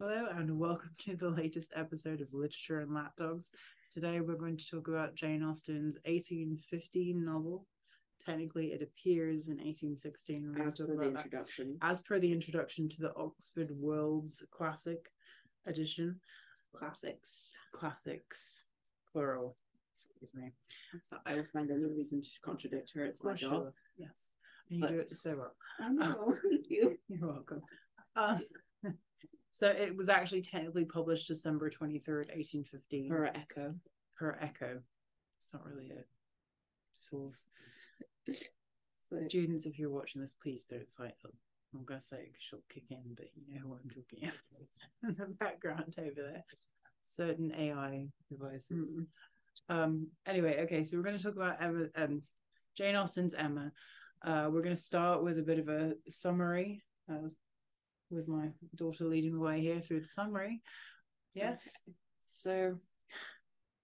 Hello and welcome to the latest episode of Literature and Lapdogs. Today we're going to talk about Jane Austen's 1815 novel. Technically, it appears in 1816. As per the about that. introduction. As per the introduction to the Oxford World's Classic edition, Classics. classics, plural. Excuse me. So I will find any reason to contradict her. It's my For job. Yes. And you do But- it so well. I know. Thank you. You're welcome. Um, so it was actually technically published December 23rd, 1815. Her echo. her echo. It's not really a source. So, Students, if you're watching this, please don't cite them. I'm gonna say it she'll kick in, but you know who I'm talking about in the background over there. Certain AI devices. mm, Um. Anyway, okay, so we're gonna talk about Emma, um, Jane Austen's Emma. Uh, we're gonna start with a bit of a summary. Uh, with my daughter leading the way here through the summary. Yes. okay. So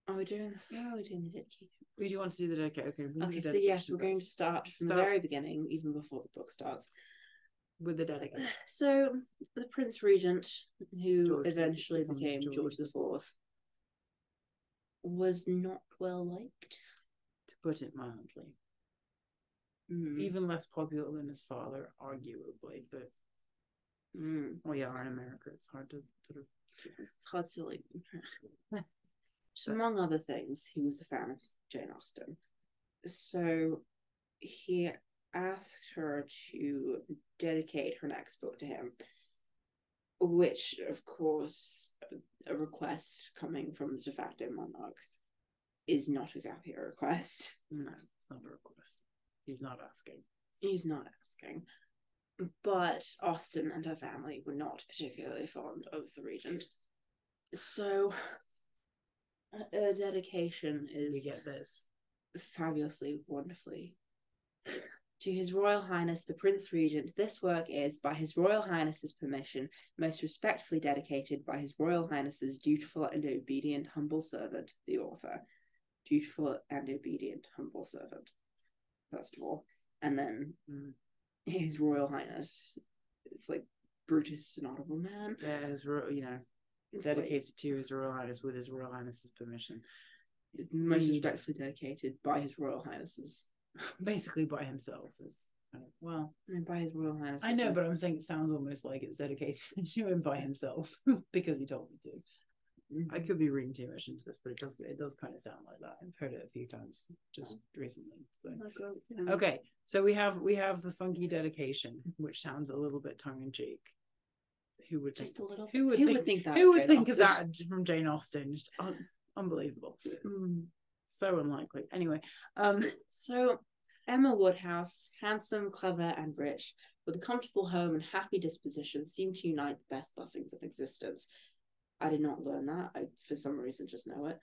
are we doing this now? Or are we doing the dedication? We do want to do the dedication. Okay. Okay, so yes, we're going to start from Start. the very beginning, even before the book starts. with the dedication. So the Prince Regent, who George- eventually becomes became George George the Fourth, was not well liked. to put it mildly. Mm, Even less popular than his father, arguably, but mm. we are in America. It's hard to sort of. It's hard to like. So among other things, he was a fan of Jane Austen. So he asked her to dedicate her next book to him, which, of course, a request coming from the de facto monarch is not exactly a request. No, it's not a request. He's not asking. He's not asking. But Austen and her family were not particularly fond of the regent. So a dedication We is get this. fabulously, wonderfully. To His Royal Highness the Prince Regent, this work is, by His Royal Highness's permission, most respectfully dedicated by His Royal Highness's dutiful and obedient humble servant, the author. Dutiful and obedient humble servant, first of all. And then Mm. His Royal Highness. It's like Brutus is an honorable man. Yeah, his ro- you know It's like- dedicated to His Royal Highness with His Royal Highness's permission, most Read. respectfully dedicated by His Royal Highness's. basically by himself. Is kind of, well, And by His Royal Highness. I know, but I'm saying it sounds almost like it's dedicated to him by himself because he told me to. I could be reading too much into this, but it does it does kind of sound like that. I've heard it a few times just recently. So Okay. okay, so we have we have the funky dedication, which sounds a little bit tongue in cheek. Who would Just think, a little. who would who think, would think that? who would Jane think of that from Jane Austen? Just un- unbelievable. Mm. So unlikely. Anyway, um, So, Emma Woodhouse, handsome, clever, and rich, with a comfortable home and happy disposition, seemed to unite the best blessings of existence. I did not learn that. I, for some reason, just know it.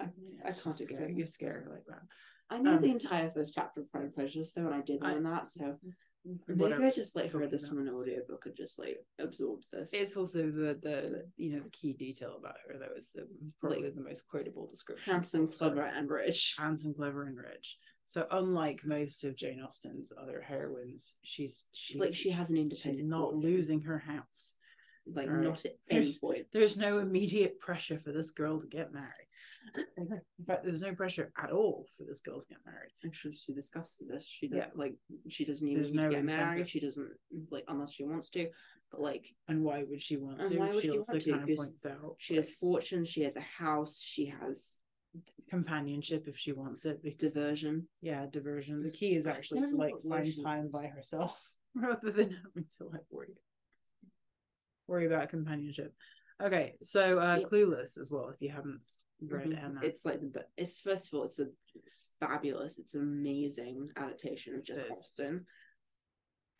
I, I can't explain. You're scared like that. I know um, the entire first chapter of Pride and Prejudice, though, and I did I- learn that. So maybe I just like heard this from an audiobook and just like absorbed this. It's also the the you know the key detail about her though is the probably Like, the most quotable description. handsome, clever, and rich. handsome, clever, and rich. So unlike most of Jane Austen's other heroines, she's she's like she has an she's independent. not losing her house. Like Right. not at any There's- point. There's no immediate pressure for this girl to get married. In fact, there's no pressure at all for this girl to get married. I'm she discusses this. She Yeah. like she doesn't even no get married. She doesn't like unless she wants to. But like And why would she want And to? why would she she also want to? kind of points out she like, has fortune. She has a house. She has companionship if she wants it. The- diversion. yeah, diversion. The key is actually to like find time by herself rather than having to like worry worry about companionship. Okay, so uh Yes. Clueless as well. If you haven't read Mhm. Emma, It's like the it's first of all it's a fabulous. It's amazing adaptation of Jane It. Austen.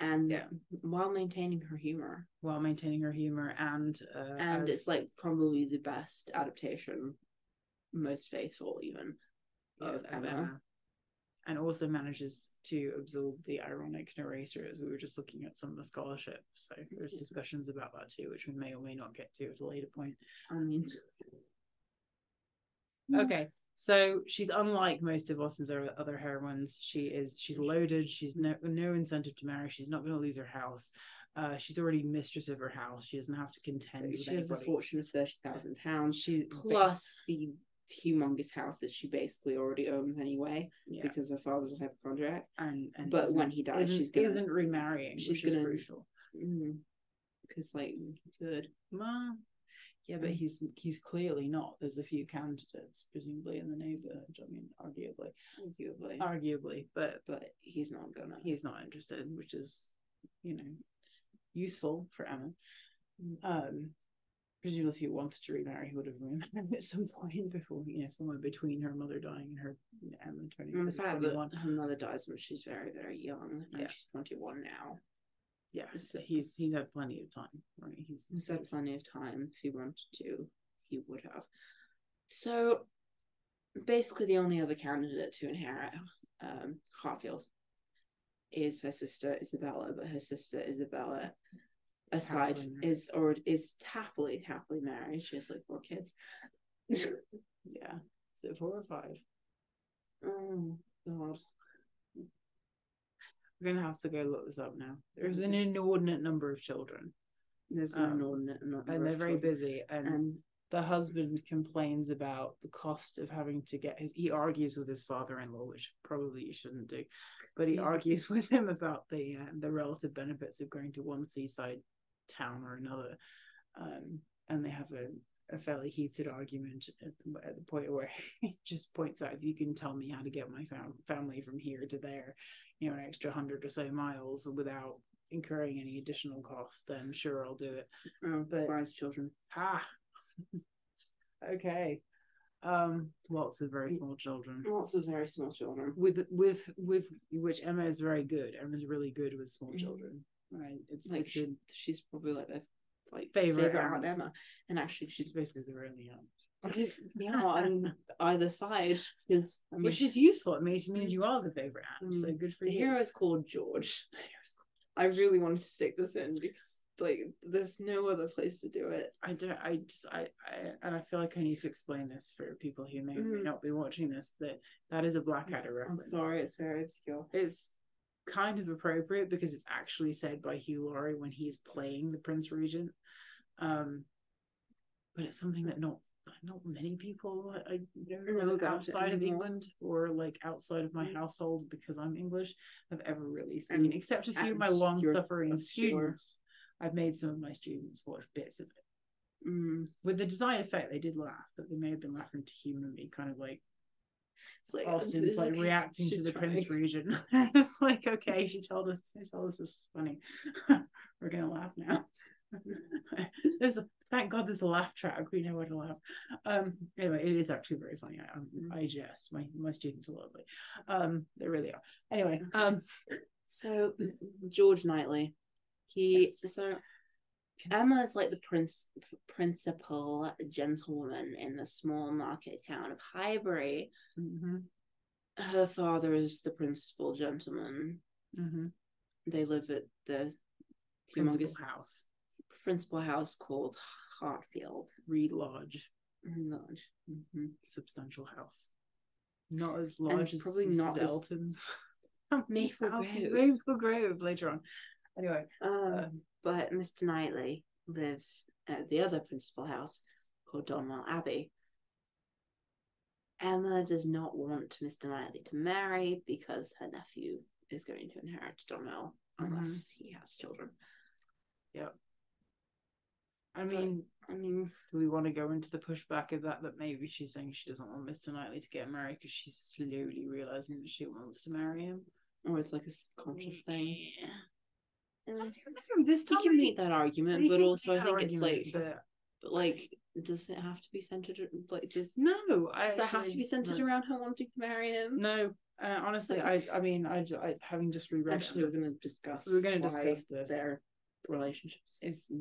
And Yeah. while maintaining her humor, while maintaining her humor and uh, and as- it's like probably the best adaptation, most faithful even yeah, of Emma. And also manages to absorb the ironic narrator as we were just looking at some of the scholarship. So there's discussions about that too, which we may or may not get to at a later point. I Okay. So she's unlike most of Austen's other other heroines. She is she's loaded. She's no no incentive to marry. She's not going to lose her house. Uh, she's already mistress of her house. She doesn't have to contend with She has a fortune of thirty thousand pounds, She plus the humongous house that she basically already owns anyway yeah, because her father's a hypochondriac. and and But when he dies, she's gonna isn't remarrying, she's which is gonna- crucial. because like good. Well, yeah, but Mm. he's he's clearly not. There's a few candidates, presumably in the neighborhood. I mean, arguably, Arguably. arguably, but but he's not gonna. he's not interested, which is, you know, useful for Emma. Um, presumably, if he wanted to remarry, he would have remarried at some point before, you know, somewhere between her mother dying and her Emma turning And the fact that her mother dies when she's very, very young, and Yeah. she's twenty one now. Yeah, so he's he's had plenty of time, right? He's He's had plenty of time. If he wanted to, he would have. So, basically, the only other candidate to inherit um, Hartfield is her sister Isabella, but her sister Isabella, aside, Happily is or is happily happily married. She has like four kids. yeah. Is it four or five? oh God. We're gonna have to go look this up now. There's an inordinate number of children, There's an Um, inordinate number and they're very children. busy. And And the husband complains about the cost of having to get his. He argues with his father-in-law, which probably you shouldn't do, but he Yeah. argues with him about the uh, the relative benefits of going to one seaside town or another. Um, and they have a, a fairly heated argument at the, at the point where he just points out, if you can tell me how to get my fam- family from here to there, you know, an extra hundred or so miles without incurring any additional cost, then sure, I'll do it. oh, but- five children. Ah, okay. Um, lots of very small children Lots of very small children. with with with which Emma is very good. Emma's really good with small Mhm. children, right? It's Like she, she's probably like their like Favorite favorite, aunt. aunt Emma, and actually she's basically their only aunt. Okay. Yeah on either side because I mean which is useful. It means, means you are the favorite aunt, so Mm. good for the you. hero is called George. I really wanted to stick this in because like there's no other place to do it. I don't. I just. I, I. And I feel like I need to explain this for people who may or may Mm. not be watching this. That that is a Blackadder I'm sorry, it's very obscure. It's kind of appropriate because it's actually said by Hugh Laurie when he's playing the Prince Regent. Um, but it's something that not not many people I Know outside of. England or like outside of my Mm. household because I'm English have ever really seen, And- except a few of my long suffering students. I've made some of my students watch bits of it. Mm. With the design effect, they did laugh, but they may have been laughing to humor me, kind of like It's like Austen's like reacting to the Prince trying. Regent. it's like, okay, she told us, she told us this is funny. We're gonna laugh now. there's a thank God there's a laugh track. We know where to laugh. Um, anyway, it is actually very funny. I, Mm. I, I jest. My my students are lovely. Um, they really are. Anyway, um, So George Knightley, he Yes. so Emma is like the prince principal gentlewoman in the small market town of Highbury. mhm, Her father is the principal gentleman. mhm. They live at the Principal house, principal house called Hartfield Reed Lodge, Lodge. hmm substantial house. Not as And large as probably not Elton's. Maple Grove. Maple Grove later on. Anyway, Um, um, but Mr. Knightley lives at the other principal house called Donwell Abbey. Emma does not want Mr. Knightley to marry because her nephew is going to inherit Donwell unless he has children. I mean, I mean, do we want to go into the pushback of that? That maybe she's saying she doesn't want Mr. Knightley to get married because she's slowly realizing that she wants to marry him. or it's like a subconscious thing. Yeah. Mm, No, this You time can make that argument, but also I think it's like, but but like, does it have to be centered like just no, I does that have to be centered no. around her wanting to marry him? No, uh, honestly, I I mean, I, I having just reread Actually, it, we're going to discuss. We're gonna discuss this. their relationships. It's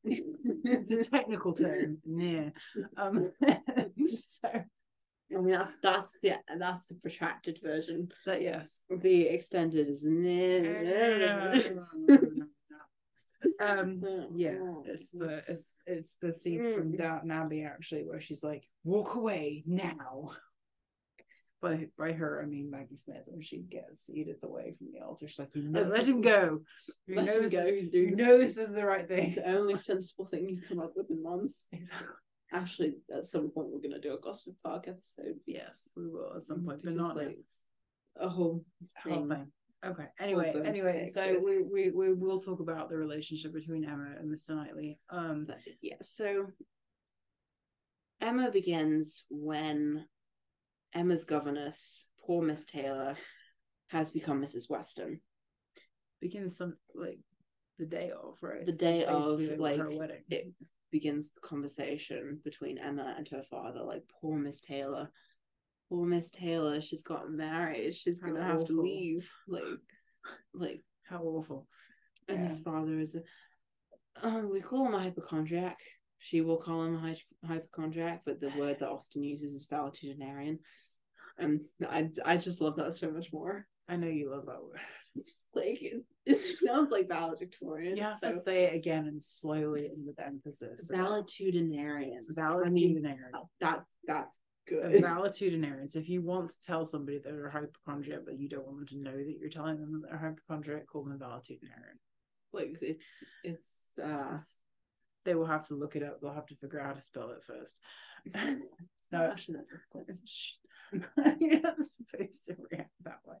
the technical term, yeah. Um, so I mean, that's that's the that's the protracted version. that yes. The extended is. um, yeah, it's the it's it's the scene from Mm. Downton Abbey actually where she's like, "Walk away now." by by her I mean Maggie Smith when she gets Edith away from the altar. She's like, no, let him go. You Let him this go, is- he's doing you know this is the right thing. The only sensible thing he's come up with in months. Exactly. Actually, at some point we're gonna do a Gosford Park episode. Yes, we will at some point, but not like a whole whole thing. thing. Okay. Anyway, thing. anyway, so we, we we will talk about the relationship between Emma and Mr. Knightley. Um, But, yeah, so Emma begins when Emma's governess, poor Miss Taylor, has become Mrs. Weston. begins some like the day of right. The day of, basically like, her wedding. it begins the conversation between Emma and her father, like poor Miss Taylor. Poor Miss Taylor, she's got married. She's How gonna have to leave. Like like How awful. and his father is a uh, we call him a hypochondriac. She will call him a hy- hypochondriac, but the word that Austen uses is valetudinarian. And I, I just love that so much more. I know you love that word. Like it, it sounds like valedictorian. You have so to say it again and slowly and with emphasis. valetudinarian. Valetudinarian. That that's A good. valetudinarians. If you want to tell somebody that they're a hypochondriac, but you don't want them to know that you're telling them that they're a hypochondriac, call them a valetudinarian. like it's it's uh They will have to look it up. They'll have to figure out how to spell it first. no, No. actually that's difficult. You're not supposed to react that way.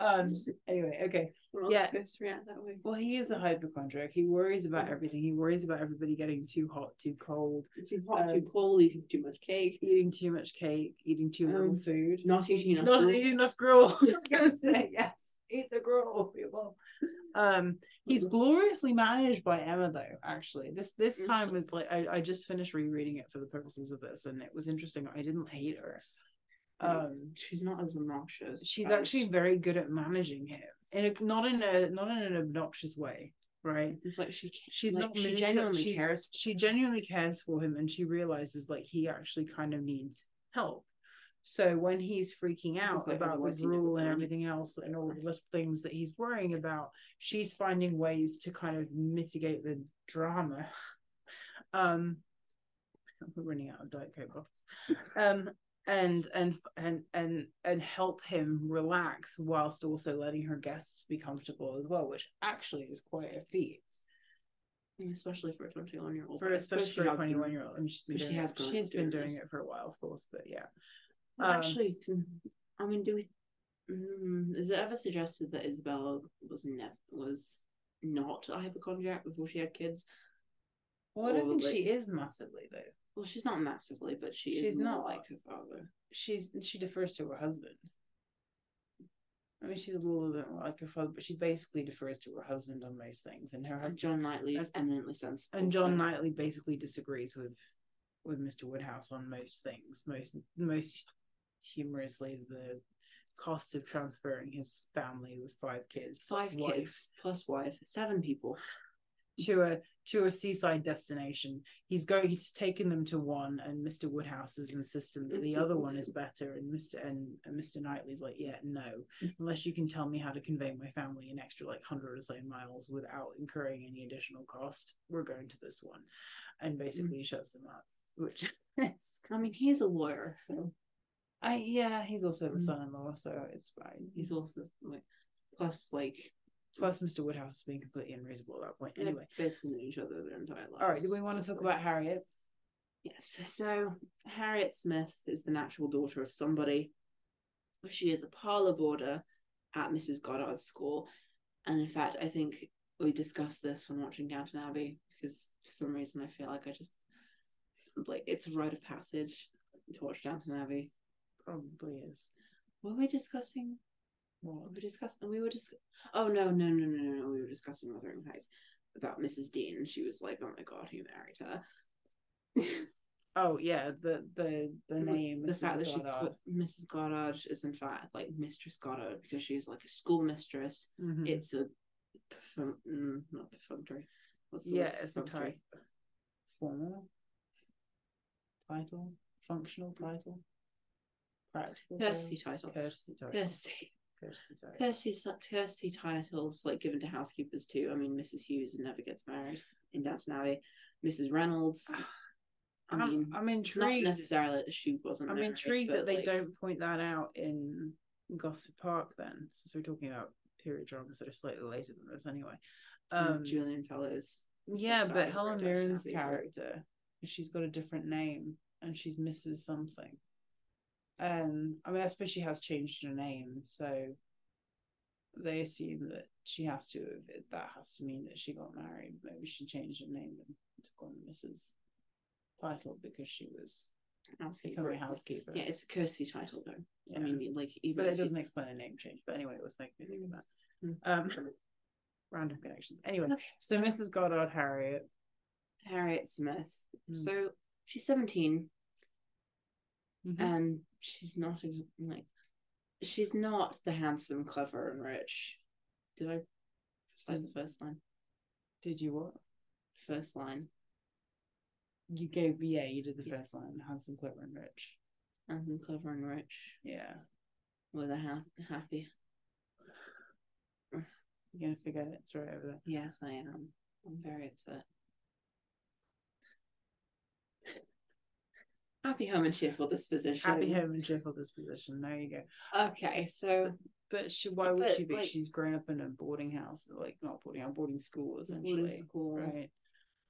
Um. Anyway, okay. We're all Yeah. supposed to react that way. Well, he is a hypochondriac. He worries about everything. He worries about everybody getting too hot, too cold, Too hot, Um, too cold, eating too much cake. eating too much cake, eating too little Um, food, Not eating enough. not gruel. eating enough gruel. I was gonna say yes. Eat the gruel, people. Um, he's gloriously managed by Emma, though. Actually, this this Mhm. time was like I, I just finished rereading it for the purposes of this, and it was interesting. I didn't hate her. Um, she's not as obnoxious. she's as- actually very good at managing him, in a, not in a not in an obnoxious way, right? It's like she. She's like, not She genuinely she's- cares. She genuinely cares for him, and she realizes like he actually kind of needs help. So when he's freaking out like, about otherwise the he never rule and everything else and all the little things that he's worrying about, she's finding ways to kind of mitigate the drama. Um, we're running out of diet coke bottles. Um, and and and and and help him relax whilst also letting her guests be comfortable as well, which actually is quite a feat especially for a twenty-one year old. for especially for a 21 year old. I mean, she's been She doing, has it, she's been doing this. it for a while, of course, but yeah. Well, Um, actually, I mean, do we? Mm, is it ever suggested that Isabella was never was not a hypochondriac before she had kids? Well, I don't Or, think like- she is massively though. Well, she's not massively, but she is She's more not. like her father. She's she defers to her husband. I mean, she's a little bit like her father, but she basically defers to her husband on most things, and her And husband John Knightley is eminently sensible. and John so- Knightley basically disagrees with with Mr. Woodhouse on most things. Most most humorously, the cost of transferring his family with five kids, five wife, kids plus wife, seven people. To a to a seaside destination. He's going. He's taken them to one, and Mr. Woodhouse is insistent that the other one is better. And Mr. and, and Mr. Knightley's like, yeah, no, unless you can tell me how to convey my family an extra like hundred or so miles without incurring any additional cost, we're going to this one, and basically he shuts them up. Which I mean, he's a lawyer, so I yeah, he's also the Mm. son-in-law, so it's fine. he's also like plus like Plus, Mr. Woodhouse is being completely unreasonable at that point. anyway, they've known each other their entire lives. all right. Do we want to talk about Harriet? Yes. So Harriet Smith is the natural daughter of somebody. She is a parlor boarder at Mrs. Goddard's school, and in fact, I think we discussed this when watching Downton Abbey because for some reason I feel like I just like it's a rite of passage to watch Downton Abbey. Probably is. Were we discussing? Well, We were discussing. We were just. Oh no no no no no no! We were discussing Wuthering Heights about Mrs. Dean, and she was like, "Oh my god, who married her?" Oh yeah, the the the name. the Mrs. fact that she's Goddard. called Mrs. Goddard is in fact like Mistress Goddard because she's like a school mistress. Mhm. It's a perfume, mm, not perfunctory. What's the yeah, word? it's a Perfunctory. type. Formal title, functional title, practical Courtesy title? title. courtesy title, Courtesy. Courtesy, courtesy titles like given to housekeepers too. I mean, Mrs. Hughes never gets married in Downton Abbey. Mrs. Reynolds. I I'm, mean, I'm it's not intrigued. necessarily that she wasn't. I'm married, intrigued that they like, don't point that out in Gosford Park. Then, since we're talking about period dramas that are slightly later than this, anyway. Um, Julian Fellowes. yeah, but Helen Mirren's character, she's got a different name and she's Mrs. Something. And I mean, I suppose she has changed her name, so they assume that she has to. have That has to mean that she got married. Maybe she changed her name and took on the Mrs. title because she was housekeeper. becoming a housekeeper. Yeah, it's a courtesy title though. Yeah. I mean, like even but it doesn't explain the name change. But anyway, it was making me think of that. Mm. Um, random connections. Anyway, Okay. so Mrs. Goddard Harriet. Harriet Smith. Mm. So she's 17 Mhm. and she's not ex- like she's not the handsome, clever, and rich. Did I say the first line? Did you what? First line. You gave yeah, you did the first line, handsome, clever, and rich. Handsome, clever, and rich Yeah, with a ha- happy. you're gonna forget it. It's right over there. Yes, I am. I'm very upset. Happy home and cheerful disposition. Happy home and cheerful disposition. There you go. Okay, so But she, why would But, she be? like- She's grown up in a boarding house, like not boarding house, boarding school essentially, boarding school, right?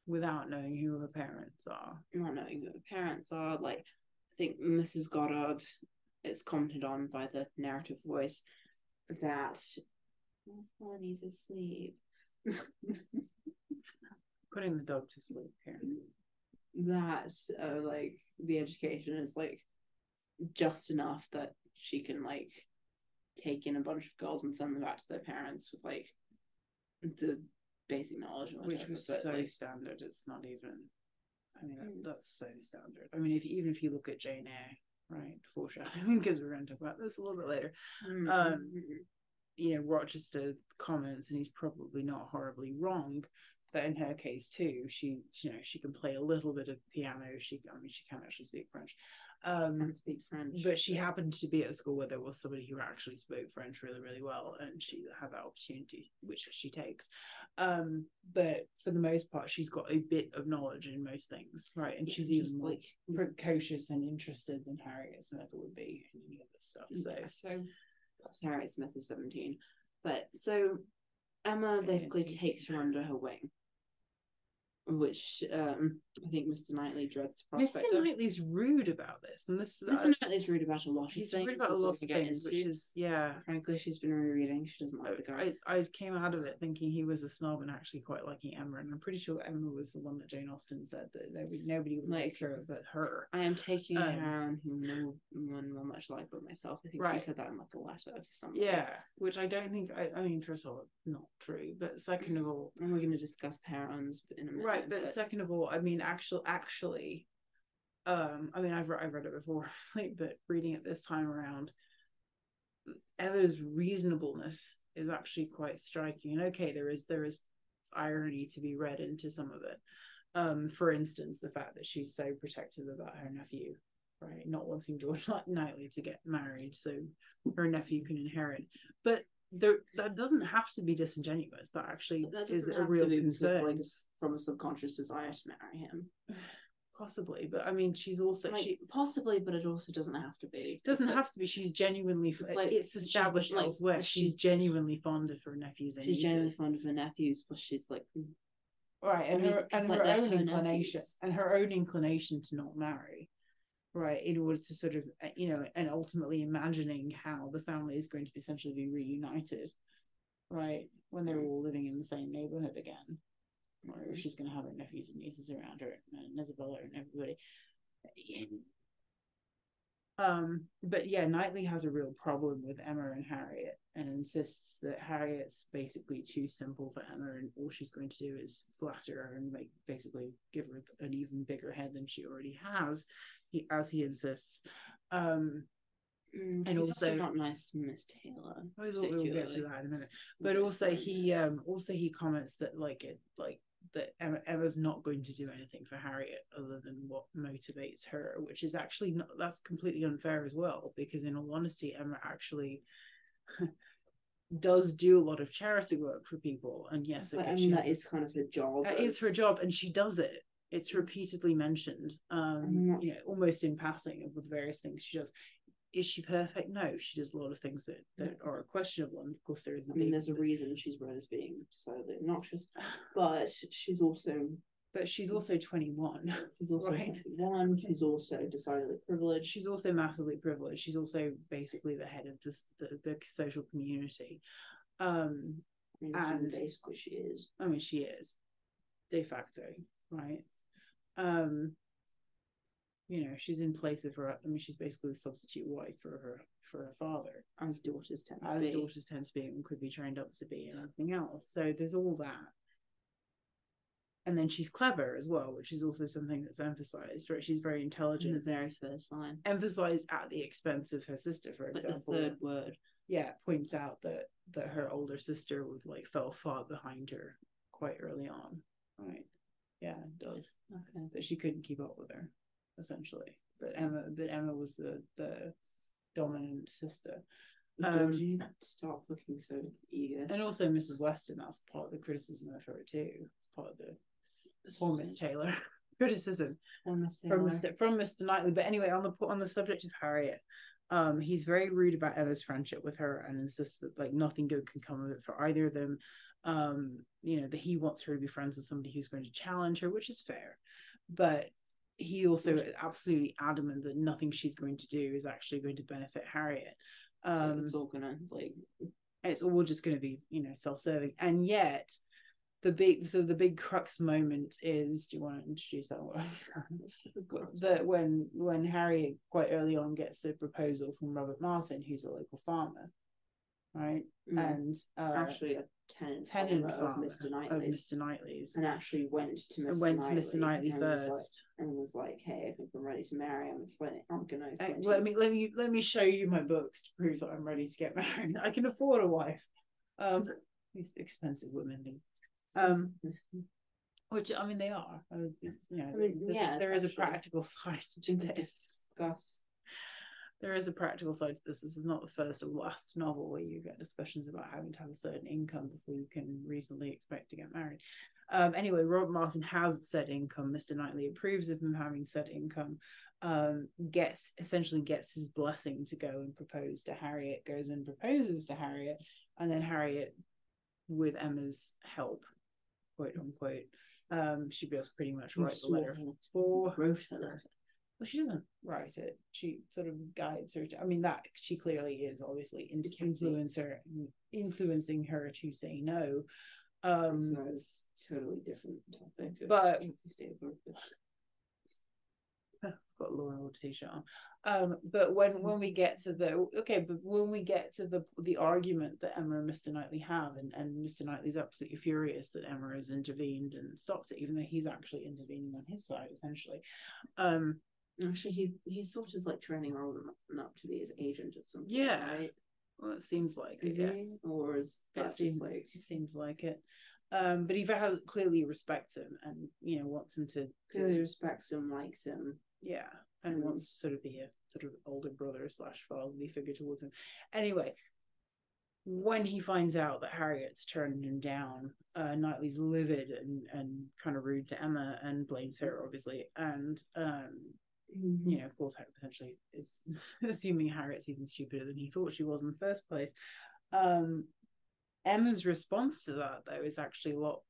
Without knowing who her parents are. not knowing who her parents are, like I think Mrs. Goddard is commented on by the narrative voice that oh, Honey's asleep. Putting the dog to sleep here. That uh, like the education is like just enough that she can like take in a bunch of girls and send them back to their parents with like the basic knowledge and which was but, so like, standard. It's not even. I mean, that, Mm. that's so standard. I mean, if even if you look at Jane Eyre, right, foreshadowing, because we're going to talk about this a little bit later. mm, um. You know, Rochester comments, and he's probably not horribly wrong. That in her case too, she, you know, she can play a little bit of piano. She, I mean, she can't actually speak French. Um, speak French, but she happened to be at a school where there was somebody who actually spoke French really, really well, and she had that opportunity, which she takes. Um, but for the most part, she's got a bit of knowledge in most things, right? And Yeah, she's even more like precocious and interested than Harriet Smith would be in any of this stuff. So, Yeah, so Harriet Smith is 17. But so Emma basically takes her under her wing. Which um I think Mr. Knightley dreads Mr. Knightley's rude about this, and this Mr. Knightley's rude about a lot of he's things. rude about a lot of things, which is yeah. Frankly, she's been rereading. She doesn't like the guy. I, I came out of it thinking he was a snob and actually quite liking Emma, and I'm pretty sure Emma was the one that Jane Austen said that nobody nobody would Like- like her but her. I am taking Um, on whom no one will much like but myself. I think Right. you said that in like a letter to someone. Yeah, which I don't think. I, I mean, first of all, not true, but second of all, And we're going to discuss the heroines in a minute. right. But second of all, I mean, actual, actually, um, I mean, I've re- I've read it before, obviously, but reading it this time around, Emma's reasonableness is actually quite striking. And okay, there is there is irony to be read into some of it. Um, for instance, the fact that she's so protective about her nephew, right? Not wanting George Knightley to get married so her nephew can inherit. But there that doesn't have to be disingenuous. That actually that is a real concern. like it's from a subconscious desire to marry him. Possibly, but I mean, she's also like she possibly, but it also doesn't have to be. doesn't It's have to be. She's genuinely. It's It's, like- it's she- established like, elsewhere. she- She's genuinely fond of her nephews and She's genuinely nieces. fond of her nephews, but she's like, right, and I mean, her 'cause, and like, her own her inclination nephews. and her own inclination to not marry, right, in order to sort of uh, you know, and ultimately imagining how the family is going to essentially be reunited, right, when they're Mm. all living in the same neighborhood again. Or if she's going to have her nephews and nieces around her, and Isabella and everybody. Um, but yeah, Knightley has a real problem with Emma and Harriet and insists that Harriet's basically too simple for Emma and all she's going to do is flatter her and make basically give her an even bigger head than she already has, he, as he insists. Um, mm, And he's also- not nice to Miss Taylor. I thought we'll get to that in a minute. But also he um also he comments that like it like that Emma, Emma's not going to do anything for Harriet other than what motivates her, which is actually not that's completely unfair as well, because in all honesty, Emma actually does do a lot of charity work for people. And yes, But I mean, that is kind of her job. that is her job and she does it it's repeatedly mentioned, um, Mm. you know, almost in passing with various things she does. Is she perfect? No, she does a lot of things that, that are questionable. And of course, there is the I mean, there's a reason she's read as being decidedly obnoxious, but she's also but she's also 21. she's also Right. one. She's also decidedly privileged. She's also massively privileged. She's also basically the head of this the, the social community. Um, I mean, and- basically she is. I mean, she is de facto, right? Um, you know, she's in place of her. I mean, she's basically the substitute wife for her for her father, As daughters tend to as be. daughters tend to be and could be trained up to be, and everything else. So there's all that. And then she's clever as well, which is also something that's emphasized. Right, she's very in intelligent. the very first line. Emphasized at the expense of her sister, for Like the example. third word. yeah points out that that her older sister would like fell far behind her quite early on right yeah it does Okay. that she couldn't keep up with her essentially but emma but emma was the the dominant sister Um, you stop looking so eager. and also mrs weston that's part of the criticism of her too it's part of the poor miss taylor criticism from Mr. from Mr. Knightley. But anyway, on the on the subject of Harriet, um, he's very rude about Emma's friendship with her and insists that like nothing good can come of it for either of them. Um, you know, that he wants her to be friends with somebody who's going to challenge her, which is fair. But he also is absolutely adamant that nothing she's going to do is actually going to benefit Harriet. So Um, it's all gonna like it's all just going to be you know self-serving and yet the big so the big crux moment is do you want to introduce that one that when when harriet quite early on gets a proposal from robert martin who's a local farmer right mm, and uh actually tenant, tenant farmer of Mr. of Knightley's. mr knightley's And actually went to Mr. and went Knightley to mr knightley and was like- first and was like, "Hey, I think I'm ready to marry. I'm explaining. I'm gonna Uh, explain." to let me let me let me show you my books to prove that I'm ready to get married. I can afford a wife. Um, these expensive women, um, which I mean they are. I you know, I mean, yeah, there is a practical side to this. There is a practical side to this. This is not the first or last novel where you get discussions about having to have a certain income before you can reasonably expect to get married. Um, anyway, Robert Martin has said income. Mr. Knightley approves of him having said income. Um, gets essentially gets his blessing to go and propose to Harriet. Goes and proposes to Harriet, and then Harriet, with Emma's help, quote unquote, um, she does pretty much write the letter for wrote her letter. Well, she doesn't write it. She sort of guides her. To, I mean, that she clearly is obviously influencer influencing her to say no. Um, so it's a totally different topic. but- got Laura t-shirt on. Um, but when when we get to the okay, but when we get to the the argument that Emma and Mr. Knightley have, and and Mr. Knightley's absolutely furious that Emma has intervened and stopped it, even though he's actually intervening on his side essentially. Um, Actually, he he's sort of like training Robert up to be his agent at some point, Yeah. right? well, it seems like it, Is yeah. he? Or is It that seems like it seems like it. Um, but he has clearly respects him and you know wants him to, to clearly respects him, likes him? yeah, and Mm. wants to sort of be a sort of older brother slash fatherly figure towards him. Anyway, when he finds out that Harriet's turned him down, uh, Knightley's livid and and kind of rude to Emma and blames her obviously, and um, you know, of course, Harriet potentially is assuming Harriet's even stupider than he thought she was in the first place. Um, Emma's response to that, though, is actually a lot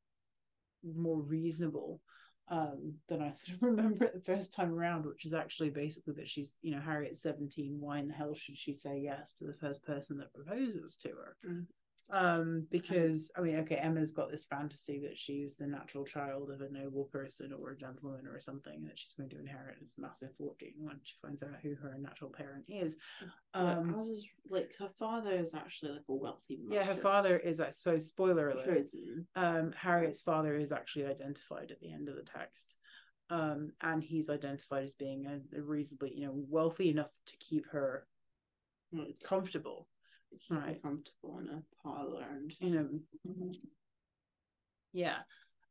more reasonable um, than I sort of remember it the first time around, which is actually basically that she's, you know, Harriet's 17. Why in the hell should she say yes to the first person that proposes to her? Mm. Um, because I mean, okay, Emma's got this fantasy that she's the natural child of a noble person or a gentleman or something, that she's going to inherit this massive fortune when she finds out who her natural parent is. Um, Um, is like her father is actually like a wealthy. yeah, her father is, I suppose, spoiler alert. Um, Harriet's father is actually identified at the end of the text. Um, and he's identified as being a, a reasonably, you know, wealthy enough to keep her comfortable. Her Right. comfortable in a parlor and You know, yeah.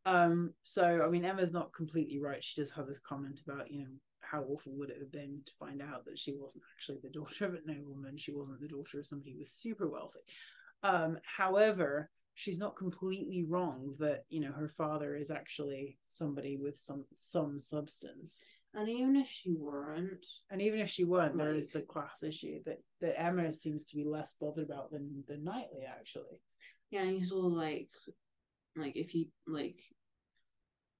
Um, so I mean, Emma's not completely right. She does have this comment about, you know, how awful would it have been to find out that she wasn't actually the daughter of a nobleman. She wasn't the daughter of somebody who was super wealthy. Um, however, she's not completely wrong that you know her father is actually somebody with some some substance And even if she weren't, and even if she weren't there is the class issue that that emma seems to be less bothered about than than knightley actually yeah, and he's all like, like if you like,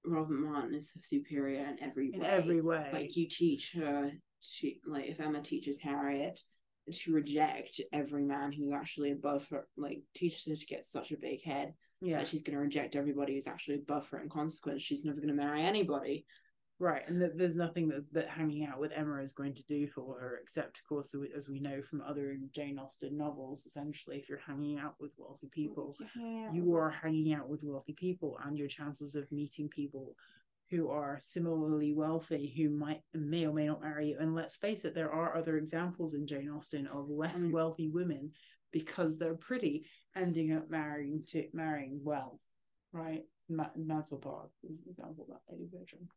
Robert Martin is superior in every in way. every way Like you teach her to like if Emma teaches Harriet to reject every man who's actually above her, like teaches her to get such a big head yeah that she's going to reject everybody who's actually above her. In consequence, she's never going to marry anybody. Right and that there's nothing that, that hanging out with emma is going to do for her except of course as we know from other jane austen novels essentially if you're hanging out with wealthy people you are hanging out with wealthy people and your chances of meeting people who are similarly wealthy who might may or may not marry you. And let's face it there are other examples in jane austen of less Mm. wealthy women because they're pretty ending up marrying to marrying well right? Ma- Mansfield Park is an example of that lady Bertram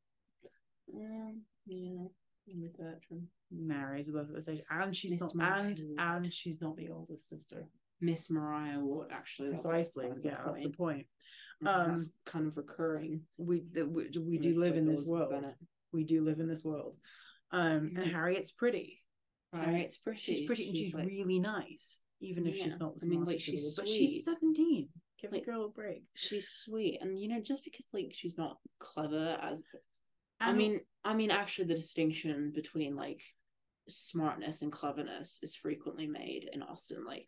Um, yeah, Lady Bertram, marries above her stage and she's Miss not and Mariah. and she's not the oldest sister Miss Mariah Ward. Actually, that's- precisely that's the yeah that's the point. Um, that's kind of recurring. we that we, we do live in this world Bennet. we do live in this world. Um, and. Harriet's pretty. Right? Harriet's pretty. She's pretty and she's like- really nice, even if she's not the I mean, like, smartest she's. But she's seventeen. Give Like- the girl a break. she's sweet, and you know, just because like she's not clever as I And- mean, I mean, actually, the distinction between like smartness and cleverness is frequently made in Austen. Like,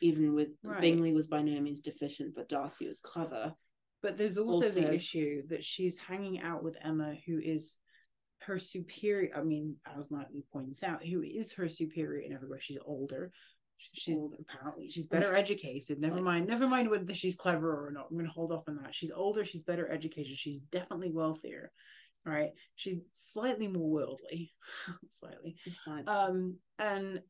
even with Right. Bingley was by no means deficient, but Darcy was clever. but there's also, the issue that she's hanging out with Emma, who is her superior. I mean, as Knightley points out, who is her superior in every way. She's older. She's older. apparently she's better educated. Never Like- mind. Never mind whether she's clever or not. I'm going to hold off on that. She's older. She's better educated. She's definitely wealthier. Right. She's slightly more worldly. slightly. Um. And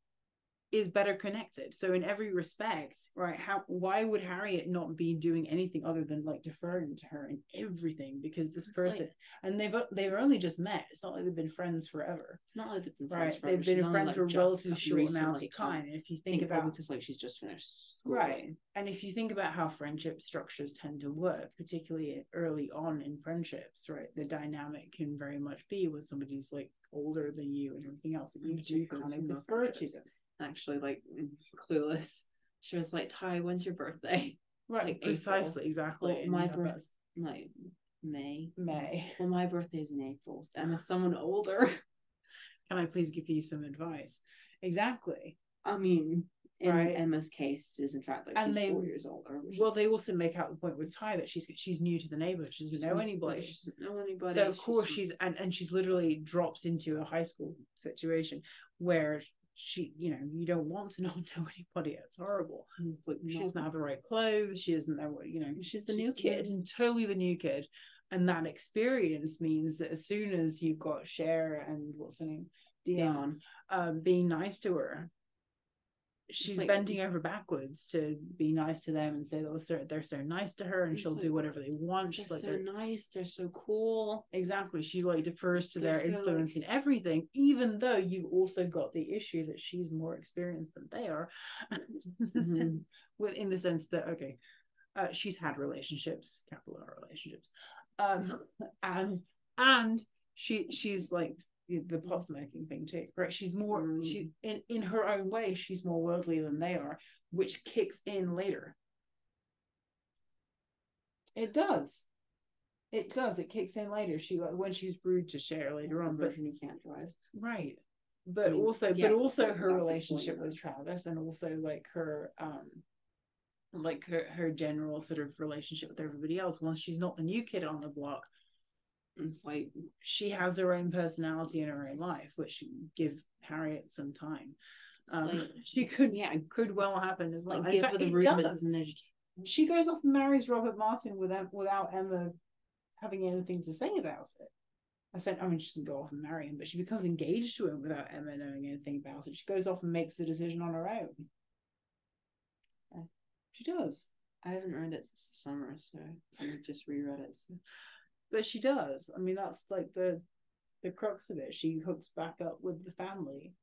is better connected. So in every respect, right? How why would Harriet not be doing anything other than like deferring to her in everything? Because this It's person like- and they've they've only just met. It's not like they've been friends forever. it's not like they've been Right. friends forever. They've been She's friends like, for a relatively short amount of time. And if you think about because like she's just finished Right. and if you think about how friendship structures tend to work, particularly early on in friendships, right, the dynamic can very much be when somebody's like older than you and everything else that you do kind of defer to them. Actually, like mm, clueless. She was like, "Tai, when's your birthday?" Right, Like April. precisely, exactly. Well, my birth- Like May. May. Well, my birthday's in April, and as someone older, Can I please give you some advice? Exactly. I mean, in Right. Emma's case, it is in fact like And she's they- four years older. Well, is- they also make out the point with Tai that she's she's new to the neighborhood. She doesn't know like, anybody. She doesn't know anybody. so of course she's and, and she's literally dropped into a high school situation where she you know you don't want to not know anybody. It's horrible. It's like she doesn't have the right clothes. She doesn't know what you know She's the new kid. And totally the new kid. And that experience means that as soon as you've got Cher and what's her name? Dion um being nice to her she's like- bending over backwards to be nice to them and say they're so, they're so nice to her and she'll like, do whatever they want They're she's like so they're- nice. They're so cool. Exactly. She like defers to their They're so, influence in everything, even though you've also got the issue that she's more experienced than they are. Mhm. With in the sense that okay, uh, she's had relationships, capital R relationships, um, and and she she's like the, the pot smoking thing too, right? She's more Mm. she in in her own way, she's more worldly than they are, which kicks in later. It does. It does. It kicks in later. She like when she's rude to Cher later on, but you can't drive. right. But mean, also, yeah, but also her relationship with Travis, and also like her, um, like her her general sort of relationship with everybody else. Once she's not the new kid on the block, It's like she has her own personality in her own life, which give Harriet some time. Um, like she could yeah, could well happen as well. like give fact, her the rudiments of does. an education. She goes off and marries Robert Martin without without Emma having anything to say about it. I said, I mean, she doesn't go off and marry him, but she becomes engaged to him without Emma knowing anything about it. She goes off and makes the decision on her own. Yeah. She does, I haven't read it since the summer, so I just reread it. So. But she does. I mean, that's like the the crux of it. She hooks back up with the family,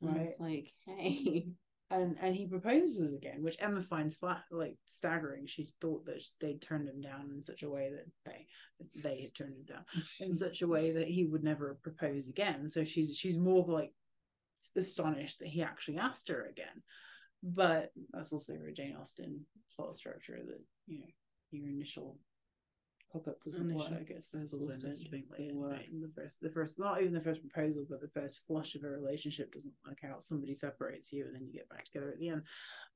And right? It's like, hey, and and he proposes again, which Emma finds flat like staggering. She thought that they'd turned him down in such a way that they that they had turned him down in such a way that he would never propose again. So she's she's more like astonished that he actually asked her again. But that's also a Jane Austen plot structure that you know your initial hookup doesn't Initial work. It's proposals also meant doesn't to be like work. in the first, the first, not even the first proposal, but the first flush of a relationship doesn't work out. Somebody separates you, and then you get back together at the end.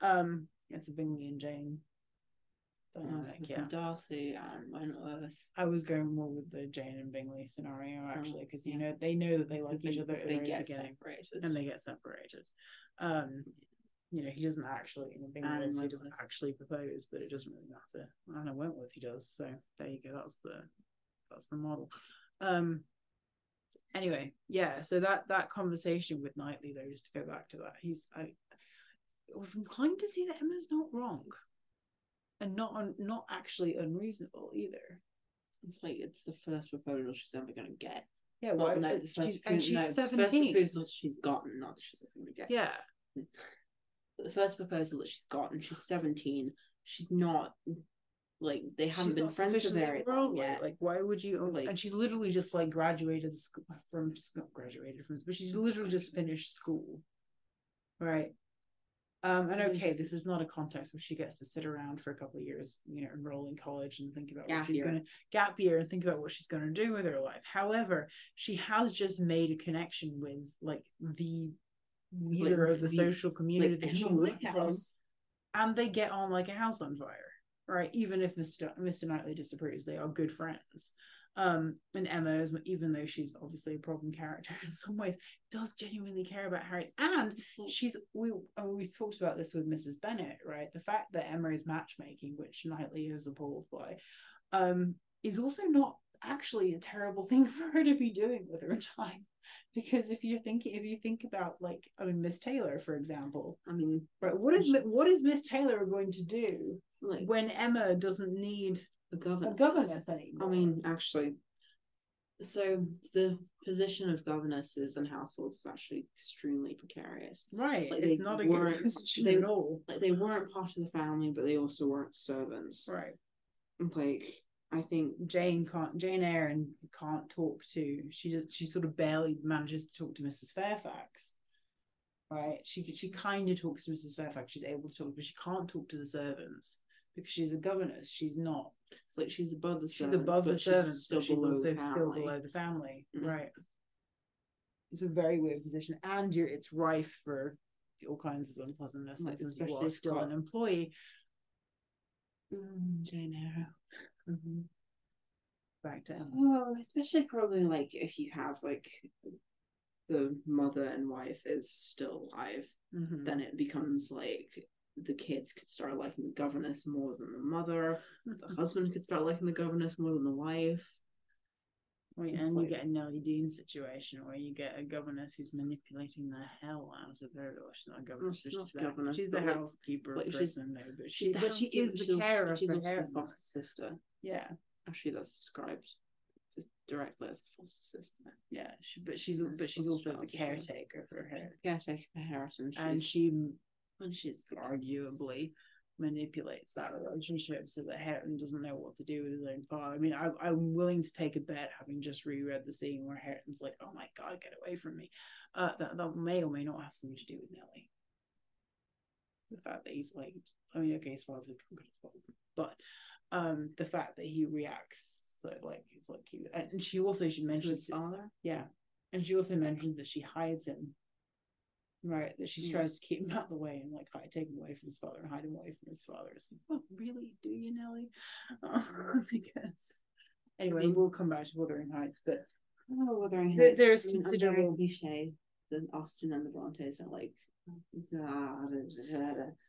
Um, it's a Bingley and Jane dynamic. Yeah, Darcy and Wentworth. I was going more with the Jane and Bingley scenario actually, because you yeah. know they know that they like each other at the they very get beginning, separated. and they get separated. Um, you know, he doesn't actually, you know, Bingley And obviously doesn't actually propose, but it doesn't really matter. And I Wentworth he does, so there you go. That's the that's the model. Um anyway, yeah, so that that conversation with Knightley though, just to go back to that, he's I was inclined to see that Emma's not wrong. And not un, not actually unreasonable either. It's like it's the first proposal she's ever going to get. Yeah, Well, no, the first, she's, and she's no, the first proposal she's gotten, not that she's ever going to get. Yeah, the first proposal that she's gotten, she's seventeen. She's not like they haven't she's been friends for very long yet. Like, why would you? Like- and she's literally just like graduated sc- from not graduated from, but she's literally just finished school, right? Um, and okay, this is not a context where she gets to sit around for a couple of years, you know, enroll in college and think about Gap what she's year. going to gap year and think about what she's going to do with her life. However, she has just made a connection with like the leader of the social community like that she lives in and they get on like a house on fire right? Even if mr mr knightley disapproves they are good friends. Um and emma is even though she's obviously a problem character in some ways does genuinely care about harry. And like- she's we we talked about this with mrs bennett right? The fact that emma is matchmaking which knightley is appalled by um is also not actually a terrible thing for her to be doing with her time because if you're thinking if you think about like i mean miss taylor for example I mean, Right. What is what is Miss Taylor going to do like when Emma doesn't need a governess. governess anymore? I mean, actually, so the position of governesses and households is actually extremely precarious. right. like, it's not a good position they- at all. Like they weren't part of the family, but they also weren't servants. Right. Like I think Jane can't. Jane Eyre can't talk to. She just. She sort of barely manages to talk to Mrs. Fairfax. Right. She she kind of talks to Mrs. Fairfax. She's able to talk, but she can't talk to the servants because she's a governess. She's not. it's like she's above the She's servants, above the servants, she's still she's below still family. below the family. Mm. Right. It's a very weird position, and you're it's rife for all kinds of unpleasantness, Like, you especially are still an employee. Mm, Jane Eyre. Mm-hmm. Back to Oh, especially probably like if you have like the mother and wife is still alive, Mhm. then it becomes like the kids could start liking the governess more than the mother. The husband could start liking the governess more than the wife. Well, It's and like- you get a Nellie Dean situation where you get a governess who's manipulating the hell out of her. Well, she's not a governess, she's not she's, a governess, she's the like- housekeeper like, she's- person, though. But she, She's the but she is the she's carer she's for the her. foster sister. Yeah, Actually, that's described just directly as the foster sister. yeah. She, but she's but she's also the caretaker for her, Caretaker for Hareton, and she's- she and she's arguably manipulates that relationship so that Hareton doesn't know what to do with his own father. I mean, I, I'm willing to take a bet, having just reread the scene where Hareton's like, "Oh my god, get away from me," uh, that that may or may not have something to do with Nellie. The fact that he's like, I mean, okay, his father's a drunkard as well, but um, the fact that he reacts so like it's like he and she also she mentions his father. yeah. And she also mentions that she hides him. Right, that she Yeah. tries to keep him out of the way and like hide, take him away from his father and hide him away from his father. It's like, oh, really? Do you, Nellie? because anyway, mean- we'll come back to Wuthering Heights, but Oh, Wuthering There- Heights. there's I mean, considerable- cliche. The Austen and the Brontes are like.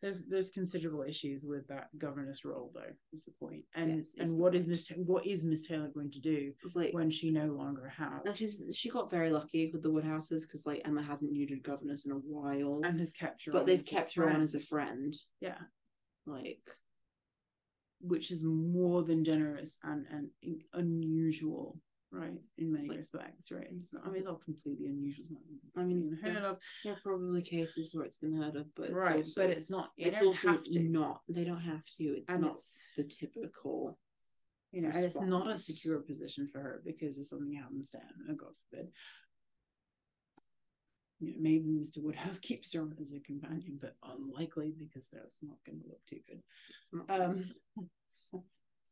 There's there's considerable issues with that governess role, though. Is the? And Yes, and what is point. Miss Ta- what is Miss Taylor going to do like when she no longer has she's she got very lucky with the Woodhouses because like Emma hasn't needed governess in a while, and has kept her, but on they've kept her on friend. as a friend. yeah. Like which is more than generous and and unusual right? In many like- respects, right? It's not. I mean, it's not completely unusual. I mean, being heard there- of, There are probably cases where it's been heard of, but it's right? also, but it's not. It's also have to. not. They don't have to. It's and not it's the typical. you know, and it's not a secure position for her because if something happens to Emma, God forbid. You know, maybe Mr. Woodhouse keeps her on as a companion, but unlikely because that's not going to look too good. Um,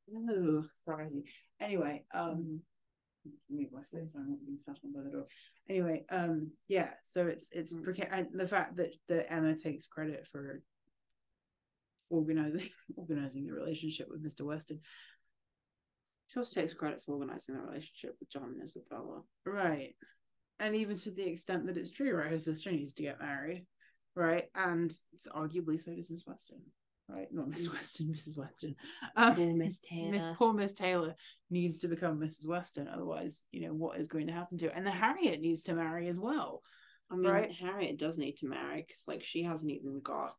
no. crazy. Anyway, um, move my face. I'm not being sat on by the door. Anyway, um, yeah. So it's it's Mm. preca- and the fact that that Emma takes credit for organizing organizing the relationship with Mr. Weston, She also takes credit for organizing the relationship with John and Isabella. right? And even to the extent that it's true, right? Her sister needs to get married, right? And it's arguably so does Miss Weston, right? Not Miss Mm. Weston, Mrs. Weston. Um, Poor Miss Taylor. Miss poor Miss Taylor needs to become Mrs. Weston, otherwise, you know what is going to happen to her. And the Harriet needs to marry as well. I mean, right? Harriet does need to marry because, like, she hasn't even got.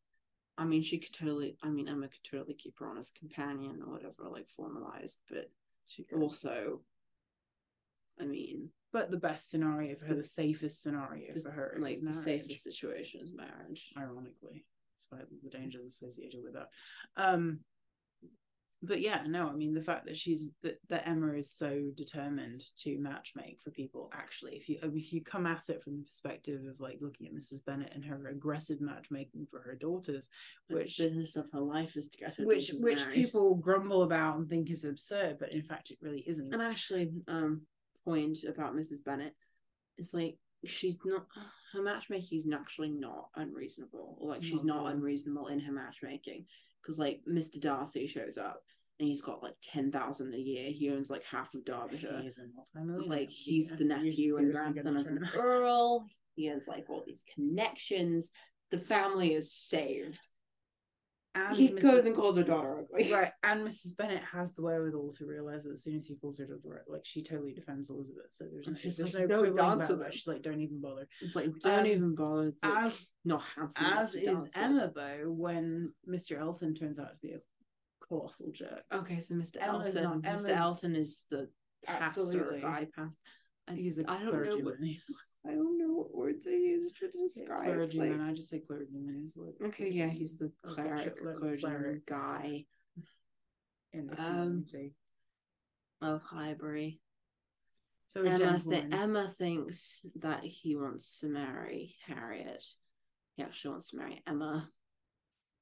I mean, she could totally. I mean, Emma could totally keep her on as companion or whatever, like formalized. But She could. also, I mean, But the best scenario for her, the safest scenario for her, like the marriage, safest situation is marriage. ironically, despite the dangers associated with that. Um, but yeah, no, I mean the fact that she's that, that Emma is so determined to matchmake for people. Actually, if you I mean, if you come at it from the perspective of like looking at Mrs. Bennett and her aggressive matchmaking for her daughters, which the business of her life is to get her which which married. people grumble about and think is absurd, but in fact it really isn't. And actually, um, point about Mrs. Bennett, it's like she's not her matchmaking is actually not unreasonable, like she's Not not unreasonable in her matchmaking because like Mr. Darcy shows up and he's got like ten thousand a year. He owns like half of Derbyshire. He is multimillionaire. Like he's the nephew he's and grandson of an earl. He has like all these connections. The family is saved. And he Mrs. goes and calls her daughter ugly. Right, and Mrs. Bennett has the wherewithal to realize that as soon as he calls her daughter, like she totally defends Elizabeth. So there's, no, there's like, no "No, dance with him." She's like, don't even bother. It's like don't Um, even bother. It's like, As not handsome. as is dance with. Emma though, when Mr. Elton turns out to be a colossal jerk. Okay, so Mr. Elton. not- Mr. Elton is the pastor Absolutely. past. I, He's a I don't know what He's I don't know what words I use to describe. clergyman. like- I just say clergyman. He's like okay, yeah, he's the cleric, clergyman guy in the Um, community. of Highbury. So Emma, th- Emma thinks that he wants to marry Harriet. He actually wants to marry Emma.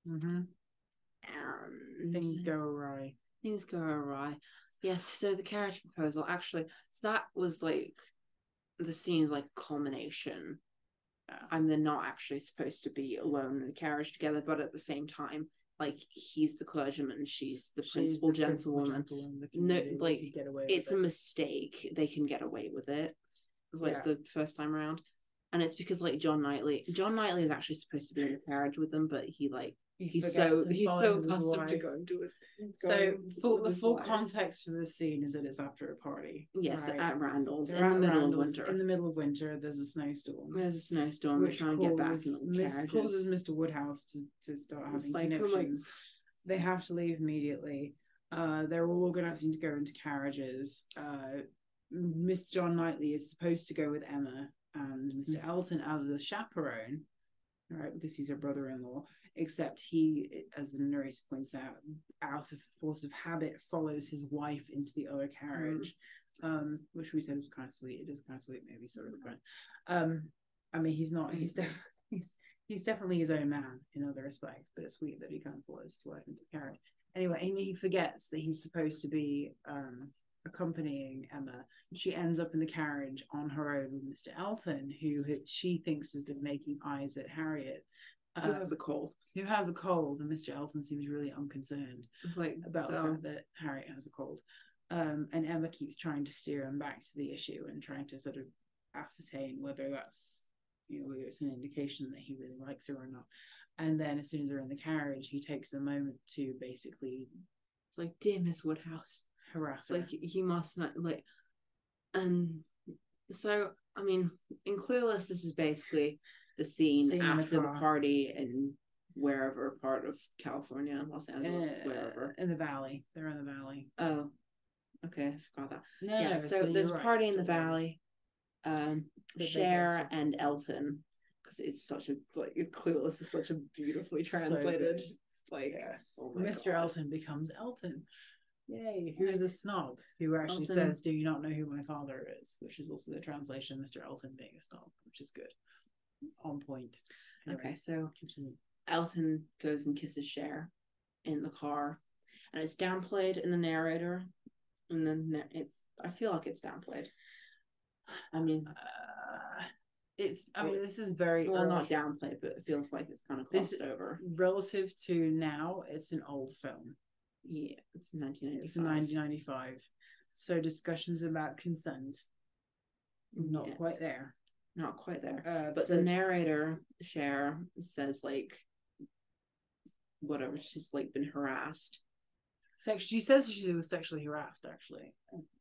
Mhm. And Things go awry. things go awry. Yes, so the carriage proposal actually, so that was like the scene's like culmination. Yeah. And they're not actually supposed to be alone in a carriage together, but at the same time, like he's the clergyman, she's the She's principal the gentlewoman. No, like, get away with It's a mistake. They can get away with it. Like Yeah. the first time around. And it's because like John Knightley John Knightley is actually supposed to be in the carriage with them, but he like He he's so he's so accustomed to going to his So with the full wife. context for this scene is that it's after a party. Yes, right? at Randalls They're in the middle Randalls of winter. In the middle of winter, there's a snowstorm, There's a snowstorm. We're which trying to get back causes, Miss, causes Mr. Woodhouse to, to start It's having like, like- They have to leave immediately. Uh, they're all organizing to go into carriages. Uh, Miss John Knightley is supposed to go with Emma and Mr. Elton as a chaperone, right? Because he's her brother-in-law. Except he, as the narrator points out, out of force of habit, follows his wife into the other carriage, um, which we said was kind of sweet. It is kind of sweet, maybe sort of. But, um, I mean, he's not. He's definitely he's he's definitely his own man in other respects. But it's sweet that he kind of follows his wife into the carriage. Anyway, he forgets that he's supposed to be um accompanying Emma. She ends up in the carriage on her own with Mr. Elton, who she thinks has been making eyes at Harriet. Who um, has a cold? who has a cold, and Mr. Elton seems really unconcerned It's like about so, that Harriet has a cold. Um, and Emma keeps trying to steer him back to the issue and trying to sort of ascertain whether that's, you know, whether it's an indication that he really likes her or not. And then as soon as they're in the carriage, he takes a moment to basically it's like dear Miss Woodhouse. harass her. like he must not like and so i mean in clueless this is basically the scene, Scene in the after the, party and wherever part of california los angeles Uh, wherever in the valley. They're in the valley. oh Okay, I forgot that. No, yeah, no, so, there's you're a right, party in the valley. Um, Cher and Elton, because it's such a like Clueless is such a beautifully translated. good. like, Yes. oh Mr. God. Elton becomes Elton. Yay. Who is a snob who actually Elton. says, Do you not know who my father is? Which is also the translation, Mr. Elton being a snob, which is good. On point. Anyway, Okay, so continue. Elton goes and kisses Cher in the car, and it's downplayed in the narrator, and then it's. I feel like it's downplayed. I mean, Uh, it's, I mean, this is very well, not downplayed, but it feels like it's kind of This- over. Relative to now, it's an old film. Yeah, it's 1985. It's 1995. So discussions about consent, not Yes. quite there. Not quite there. Uh, But so- the narrator, Cher, says like whatever, she's like been harassed. Sex- she says she was sexually harassed. Actually,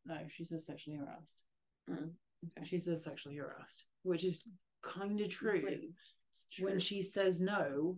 no, she says sexually harassed. Oh, okay. She says sexually harassed, which is kind of true. like, true. When she says no,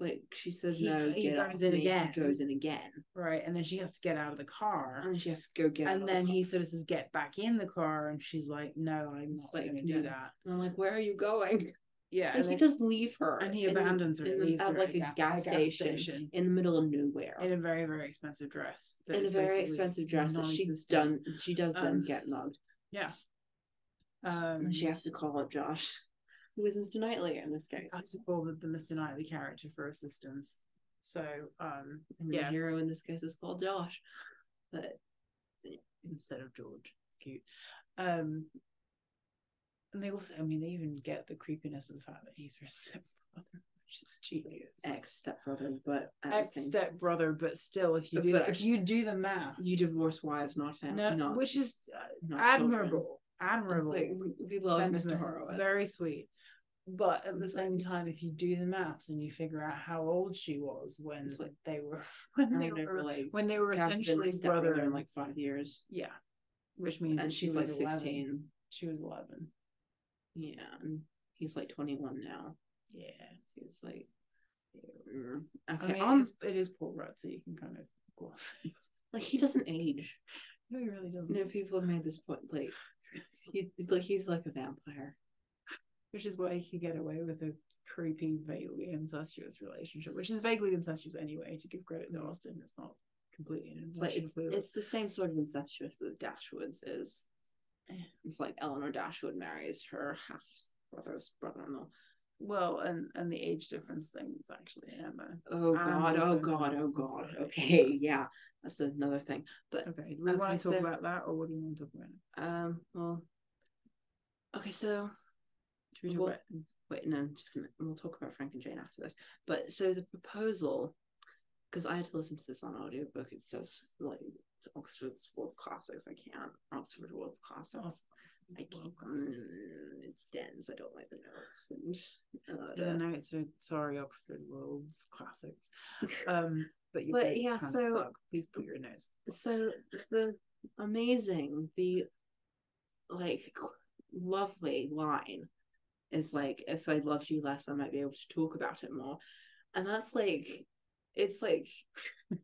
like she says He- no, he goes in me, he again. goes in again, right, and then she has to get out of the car, and she has to go get. out and of the then car. he sort of says, "Get back in the car," and she's like, "No, I'm It's not like, going to do that." And I'm like, where are you going? Yeah, And and he then- just leave her, and he in- abandons her, in the- at her like a ga- gas, station, in the middle of nowhere. in a very very expensive dress. in a very expensive dress that she done she does then Um, get mugged Yeah. Um, and she has to call up Josh who is Mr. Knightley in this case I call the, Mr. Knightley character for assistance. So, um, and yeah. the hero in this case is called Josh but instead of George, cute. Um, and they also, I mean, they even get the creepiness of the fact that he's her stepbrother, which is genius. ex stepbrother but Ex stepbrother, but still, if you do, But- if you do the math, you divorce wives not family no, not, which is uh, admirable, admirable. Like, we love Mr. sentiment. Horowitz Very sweet. But at the same time, if you do the maths and you figure out how old she was when like- they were when they were like when they were essentially brother in like five years yeah, which means and that she she's was like 11. 16 She was eleven. yeah and he's like 21 now Yeah. so it's like mm, I okay mean, on it is, it is Paul Rudd, so you can kind of gloss. like he doesn't age no, he really doesn't. No, people have made this point. Like, he, like he's like a vampire. Which is why he could get away with a creepy, vaguely incestuous relationship, which is vaguely incestuous anyway. To give credit to Austen, it's not completely an It's like it's, incestuous. it's the same sort of incestuous that Dashwood's is. It's like Elinor Dashwood marries her half brother's brother-in-law. Well, and and the age difference things actually, Emma. Oh god! Oh god! Oh god! Okay, yeah, that's another thing. But Okay, do we Okay, want to talk so- about that, or what do you want to talk about? um, well, okay. So Should we talk Well- about wait, no, just a minute. We'll talk about Frank and Jane after this. But so the proposal, because I had to listen to this on audiobook, it says like it's Oxford's World Classics. I can't Oxford World Classics. Oh, I can't. Mm, it's dense. I don't like the notes. And, uh, the notes are sorry, Oxford World's classics. Um, but your But, yeah, so- suck. Please put your notes. so the amazing, the like lovely line is like, if I loved you less, I might be able to talk about it more. And that's like, it's like,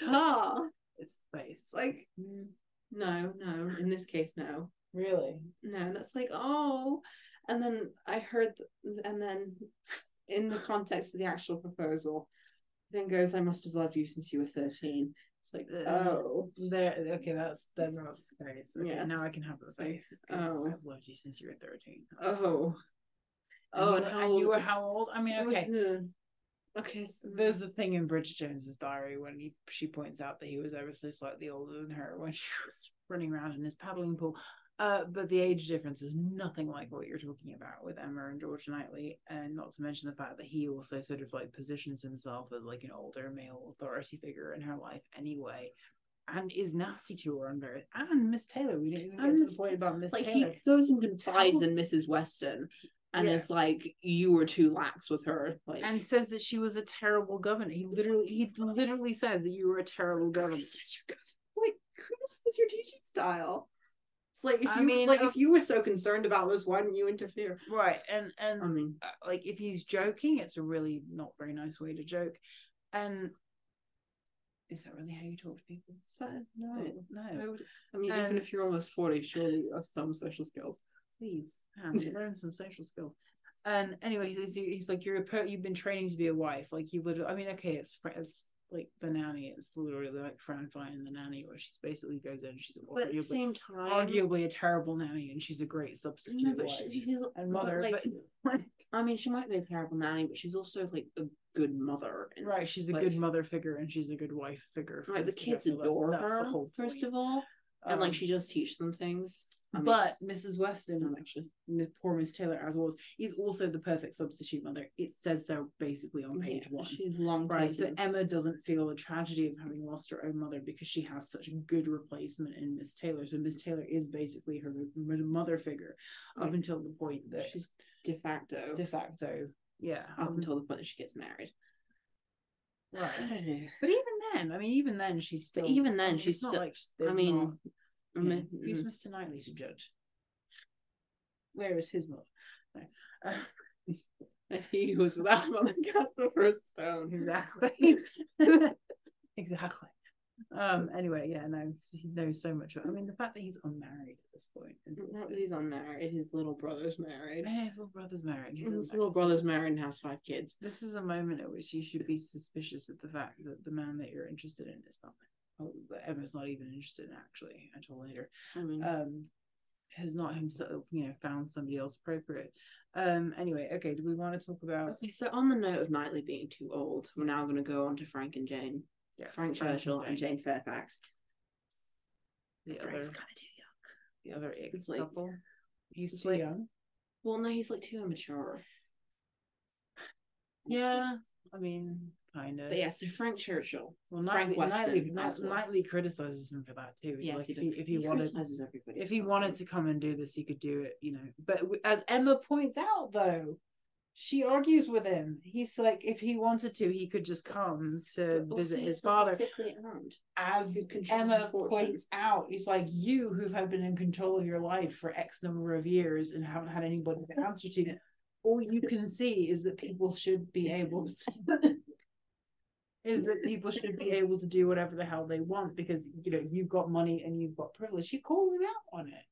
ta. It's face. Like, mm, no, no. In this case, no, really. no. That's like, oh. And then I heard, and then in the context of the actual proposal, then goes, I must have loved you since you were 13. It's like, oh. There. Okay, that's then that's the face. Okay, Yes. now I can have the face. Oh. I've loved you since you were thirteen. Oh. And Oh, you and how and you were how old? I mean, okay. Okay. Okay. So There's the thing in Bridget Jones's diary when he, she points out that he was ever so slightly older than her when she was running around in his paddling pool. Uh, but the age difference is nothing like what you're talking about with Emma and George Knightley, and not to mention the fact that he also sort of like positions himself as like an older male authority figure in her life anyway, and is nasty to her on various. And Miss Taylor, we didn't even get And to the point about Miss like Taylor. he goes and confides in Mrs. Weston and Yeah. is like, you were too lax with her. Like and says that she was a terrible governor. He literally, he literally says that you were a terrible governor. like criticize your teaching style. It's like if I you mean, like if you were so concerned about this, why didn't you interfere? Right, and and I mean, uh, like if he's joking, it's a really not very nice way to joke. And is that really how you talk to people? so, no. No. I, I I mean, even if you're almost 40, surely you have some social skills. Please um, Hans, learn some social skills and anyway he's, he's like you're a per- you've been training to be a wife like you would i mean okay it's fr- it's like the nanny it's literally like fran fine the nanny where she's basically goes in and she's But at the same time, arguably a terrible nanny and she's a great substitute no, but she, she's and mother Like, but I mean, she might be a terrible nanny, but she's also like a good mother. and, right she's a like- good mother figure and she's a good wife figure Like the kids adore that's her. the whole first of all, and like Um, she just teach them things. I mean, but Mrs. Weston, not actually. Poor Miss Taylor as was, is also the perfect substitute mother. It says so basically on page Yeah, one. She's long Right, so. Emma doesn't feel the tragedy of having lost her own mother because she has such a good replacement in Miss Taylor. So Miss Taylor is basically her mother figure up until the point that she's de facto. de facto, yeah, up um, until the point that she gets married. I don't know. But even then, I mean, even then, she's still. even then, she's still- like I mean, not- I you know, who's Mr. Knightley to judge? Where is his mother? No. Uh, and he was without him on the cast the first stone. exactly exactly um anyway yeah no he knows so much i mean the fact that he's unmarried at this point also... he's unmarried. His little brother's married. Yeah, his little brother's married he's His little brother's married and has five kids. this is a moment at which you should be suspicious of the fact that the man that you're interested in is not oh, that emma's not even interested in actually until later I mean, um has not himself you know found somebody else appropriate um anyway okay do we want to talk about okay. So on the note of Knightley being too old, we're now going to go on to Frank and Jane. Yes, Frank Churchill and Jane Fairfax. the Frank's kind of too young. the other It's like- couple he's too like- young Well, no, he's like too immature. Yeah, I mean, kind of. But yeah, so Frank Churchill. well, Frank Knightley, Weston, Knightley. Knightley criticizes him for that too. He's Yes, like, he if he, if he, wanted, criticizes everybody. if he wanted to come and do this, he could do it. You know, but as Emma points out, though, she argues with him. He's like, if he wanted to, he could just come to visit his he's like a father. As Emma points out, he's like, you who've had been in control of your life for X number of years and haven't had anybody to answer to. All you can see is that people should be able to. is that people should be able to do whatever the hell they want because you know you've got money and you've got privilege. She calls him out on it.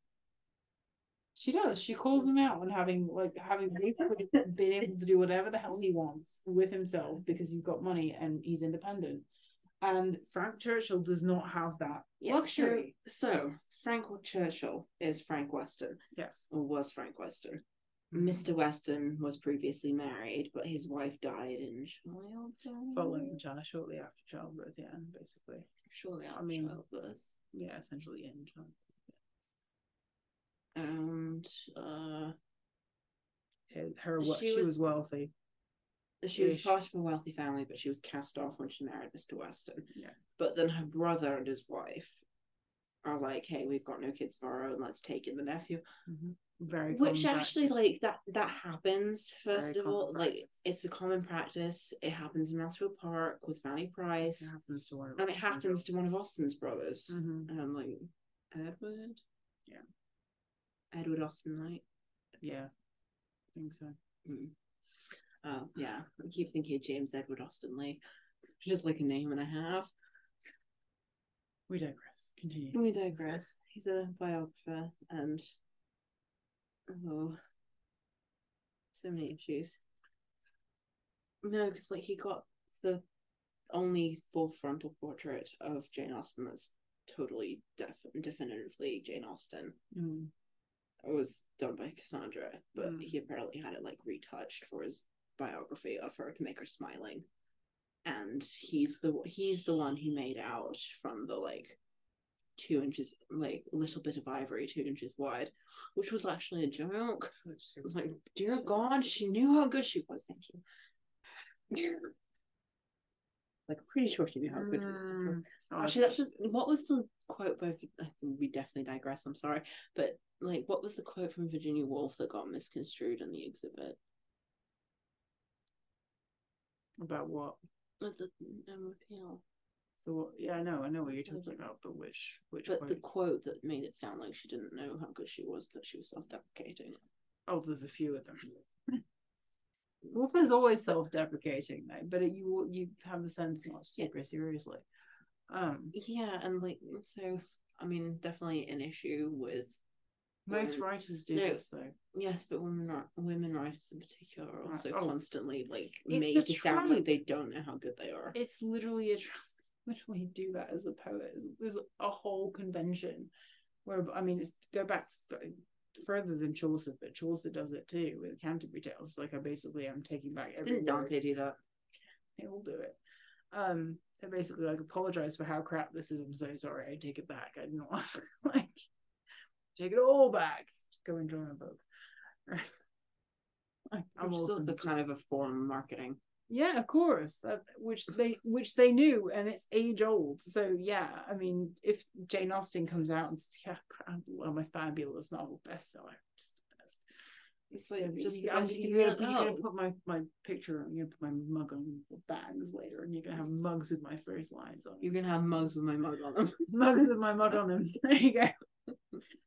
She does. She calls him out on having like having basically been able to do whatever the hell he wants with himself because he's got money and he's independent. And Frank Churchill does not have that Yeah, luxury. So, so Frank Churchill is Frank Weston, Yes. or was Frank Weston. Mm-hmm. Mr. Weston was previously married, but his wife died in childbirth. Following Jana shortly after childbirth, yeah, basically. Shortly after I mean- childbirth. Yeah, essentially in childbirth. And uh, Her, She she, was- was, wealthy. she was part of a wealthy family, but she was cast off when she married Mr. Weston. Yeah. But then her brother and his wife are like, hey, we've got no kids of our own, let's take in the nephew. Very Which actually, practice. like that, that happens. First Very of all, common like it's a common practice. It happens in Mansfield Park with Fanny Price, It happens to one of and it happens to one of. Austen's brothers. Mhm. Um, like Edward. Yeah. Edward Austen Knight. Yeah, think so. Mm. Uh, yeah, I keep thinking of James Edward Austen-Leigh, just like a name and a half. We digress. Continue. We digress. He's a biographer, and oh, so many issues. No, because like he got the only full frontal portrait of Jane Austen that's totally def- definitively Jane Austen. Mm. It was done by Cassandra, but Mm. he apparently had it like retouched for his biography of her to make her smiling. And he's the he's the one who made out from the like two inches like little bit of ivory two inches wide, which was actually a joke. It was like, dear God, she knew how good she was. Thank you. like, pretty sure she knew how good she was. Mm. Actually, that's just, what was the quote by? I think we definitely digress. I'm sorry, but like, what was the quote from Virginia Woolf that got misconstrued in the exhibit? about what? At the um, appeal, The what? Yeah, I know. I know what you're talking about, but which which but quote? the quote that made it sound like she didn't know how good she was, that she was self-deprecating. Oh, there's a few of them. Woolf is always self-deprecating, though, but it, you you have the sense not to take her seriously. Um, Yeah, and like, so I mean, definitely an issue with Most women. writers do No. this though. Yes, but women women writers in particular are also Oh. constantly like It's made to sound like they don't know how good they are. It's literally a literally do that as a poet. There's a whole convention where I mean, it's go back to, further than Chaucer, but Chaucer does it too with Canterbury Tales. It's like I basically am taking back every Didn't. Dante do that? They all do it. Um, they basically like apologize for how crap this is. I'm so sorry. I take it back. I didn't want like take it all back. Go and join a book. Right. I'm Which also kind of a form of marketing. yeah, of course. That, which they which they knew, and it's age old. So yeah, I mean, if Jane Austen comes out and says, "Yeah, I'm well, my fabulous novel bestseller," just the best. It's like Yeah, just you, the I'm- you're, can gonna, you're gonna Oh, put my my picture. You're gonna put my mug on bags later, and you're gonna have mugs with my first lines on. You're gonna have mugs with my mug on them. mugs with my mug on them. There you go.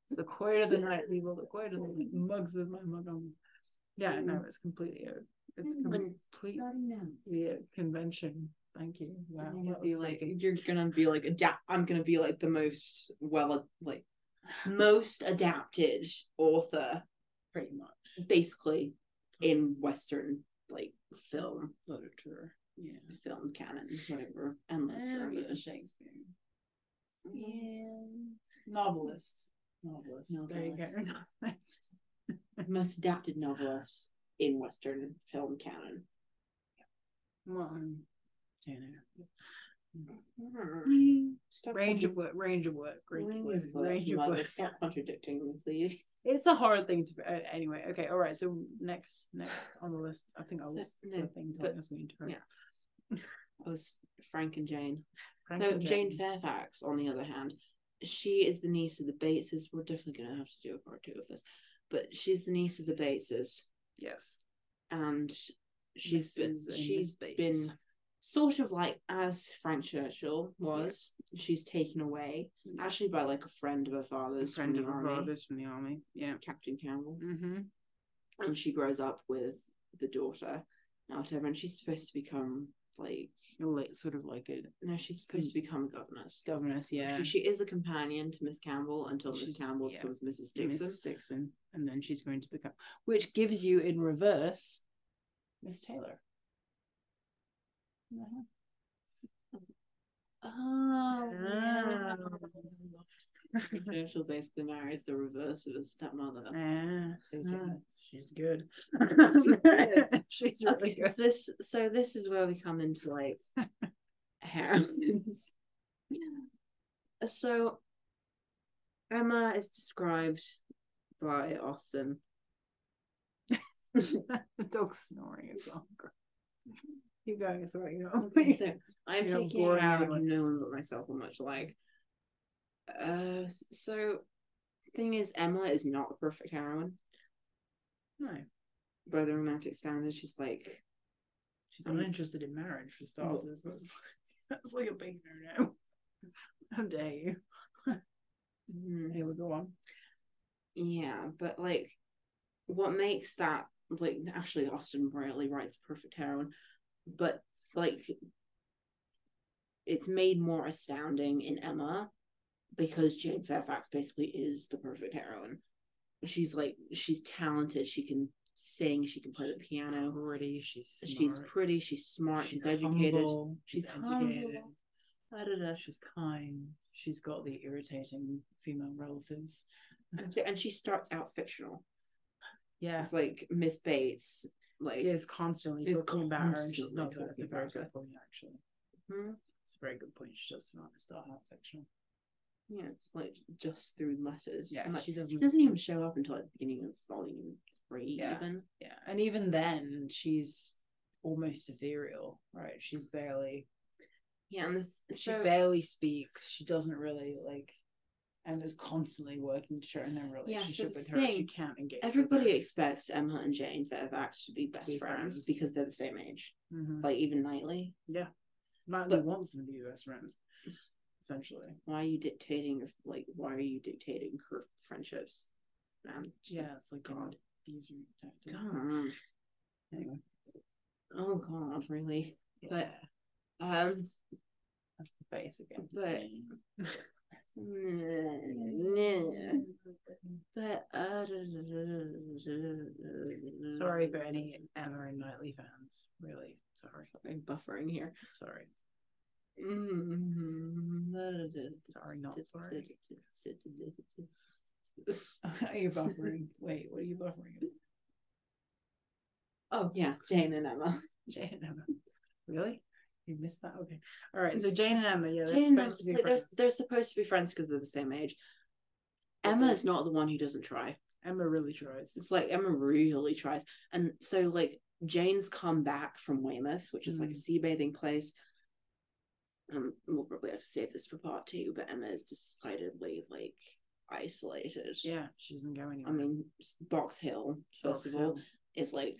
It's the quote of the night, people. The quote of the night. Mugs with my mug on. Yeah, no, it's completely a it's Mm. completely now. convention. Thank you. Wow, You're gonna be like, freaky. you're gonna be like adapt. I'm gonna be like the most well, like most adapted author, pretty much basically in Western like film, literature. Yeah. film canon, whatever, and literature. And. Shakespeare. Yeah. Novelist. Novelist. There you go. Novelist. most adapted novelist in Western film canon. Well, you Range of work, range of work, range of range work, of work, range of Mother. Stop contradicting me, please. It's a hard thing to. Uh, anyway, okay, all right. So next, next on the list, I think I So, was no, the thing but- us we interrupt. yeah. I was Frank and Jane. Frank So and Jane Fairfax, on the other hand, she is the niece of the Bateses. We're definitely going to have to do a part two of this, but she's the niece of the Bateses, Yes, and she's been and she's been sort of like as Frank Churchill was. She's taken away actually by like a friend of her father's, a friend from of her army, father's from the army. Yeah. Captain Campbell, Mm-hmm. and she grows up with the daughter, whatever, and she's supposed to become like sort of like a no, she's supposed to become a governess. governess. Yeah. She, she is a companion to Miss Campbell until Miss Campbell yeah. becomes Mrs. Dixon. Mrs. Dixon, and then she's going to become, which gives you in reverse, Miss Taylor. Uh-huh. Oh, yeah. Churchill basically marries the reverse of his stepmother. Ah, so Ah. she's good. she's really Okay, good. so this so this is where we come into like heroines. so Emma is described by Austen. the dog's snoring as well. Keep going, it's alright, you know. Okay, so I'm You're taking it out anyone. no one but myself are much like. Uh, so thing is, Emma is not a perfect heroine no, by the romantic standards. She's like, she's uninterested in marriage for starters. That's, that's like a big no no. How dare you? mm, Here we go on. yeah, but like, what makes that like Ashley Austen rarely writes a perfect heroine, but like, it's made more astounding in Emma because Jane Fairfax basically is the perfect heroine. She's like she's talented. She can sing. She can play the piano. Pretty, she's She's pretty. She's smart. She's, she's educated. humble, She's humble. educated. She's kind. She's got the irritating female relatives. And she- starts out fictional. Yeah, It's like Miss Bates. Like is constantly is talking about her, and she's not. Talking about her. good point, actually. hmm? It's a very good point. She does not start out fictional. Yeah, it's like just through letters. Yeah, And, like, she doesn't. She doesn't even show up until like the beginning of volume three. Yeah. Even Yeah, and even then, she's almost ethereal, right? She's barely. yeah, and this, She so barely speaks. She doesn't really like. And is constantly working to show in their relationship the with her. She can't engage. everybody expects Emma and Jane Fairfax to be best be friends, friends. because they're the same age. hmm Like even Knightley. Yeah, Knightley but- wants them to be best friends, essentially. Why are you dictating? your- Like why are you dictating her friendships? Man, Yeah, it's like God. God. Easier tactic. God. Anyway, Oh God, really? yeah, But um, that's the face again. but- But uh, Sorry for any Emma and Knightley fans. Really, sorry. Sorry, buffering here. Sorry. Mm-hmm. Sorry, not sorry. Are you buffering? Wait, what are you buffering? Oh yeah, Jane and Emma. Jane and Emma. Really? You missed that? Okay. All right. So Jane and Emma, yeah, they're Jane supposed to be they're, friends. they're supposed to be friends because they're the same age. Emma is not the one who doesn't try. Emma really tries. It's like Emma really tries. And so like Jane's come back from Weymouth, which is like a Mm. sea bathing place. Um, we'll probably have to save this for part two, but Emma is decidedly like isolated. Yeah, she doesn't go anywhere. I mean, Box Hill, first Box of all, Hill. is like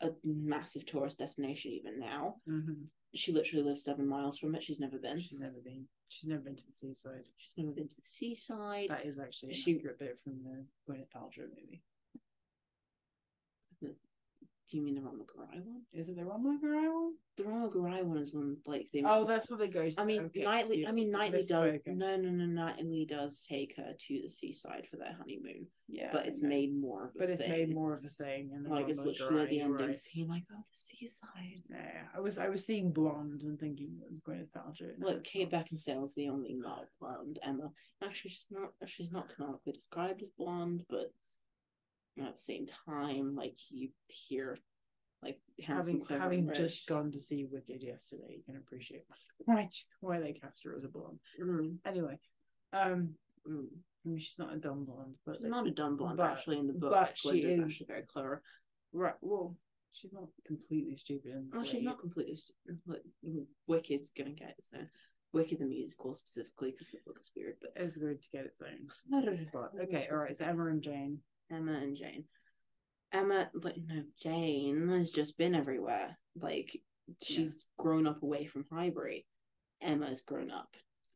a massive tourist destination even now. Mhm. She literally lives seven miles from it. She's never been. She's never been. She's never been to the seaside. She's never been to the seaside. That is actually a She- bit from the Gwyneth Paltrow movie. Do you mean the Romola Garai one? Is it the McGuire one? The Romola Garai one is when like they. Oh, that's what they go to. I mean, Okay, Knightley. I mean, Knightley does. misspoken. No, no, no. Knightley does take her to the seaside for their honeymoon, Yeah, but it's made more of a But it's made more of a thing, and like it's literally at the ending right. scene, like oh, the seaside. Yeah, I was I was seeing blonde and thinking it was Gwyneth Paltrow. Look, Kate not. Oh. Beckinsale is the only not blonde. Emma, actually, she's not. She's not canonically described as blonde, but at the same time, like you hear, like having having rich. just gone to see Wicked yesterday, you can appreciate why why they cast her as a blonde. Mm, Anyway, um, mm. I mean she's not a dumb blonde, but She's not a dumb blonde, but- actually. In the book, but she is- actually very clever. right. Well, she's not completely stupid. in the Well, she's not completely. st- Like, Wicked's gonna get its own. Wicked the musical specifically because the book is weird, but It's good to get its own spot. Okay, all right. So Emma and Jane. Emma and Jane. Emma, like no, Jane has just been everywhere. Like she's grown up away from Highbury. Emma's grown up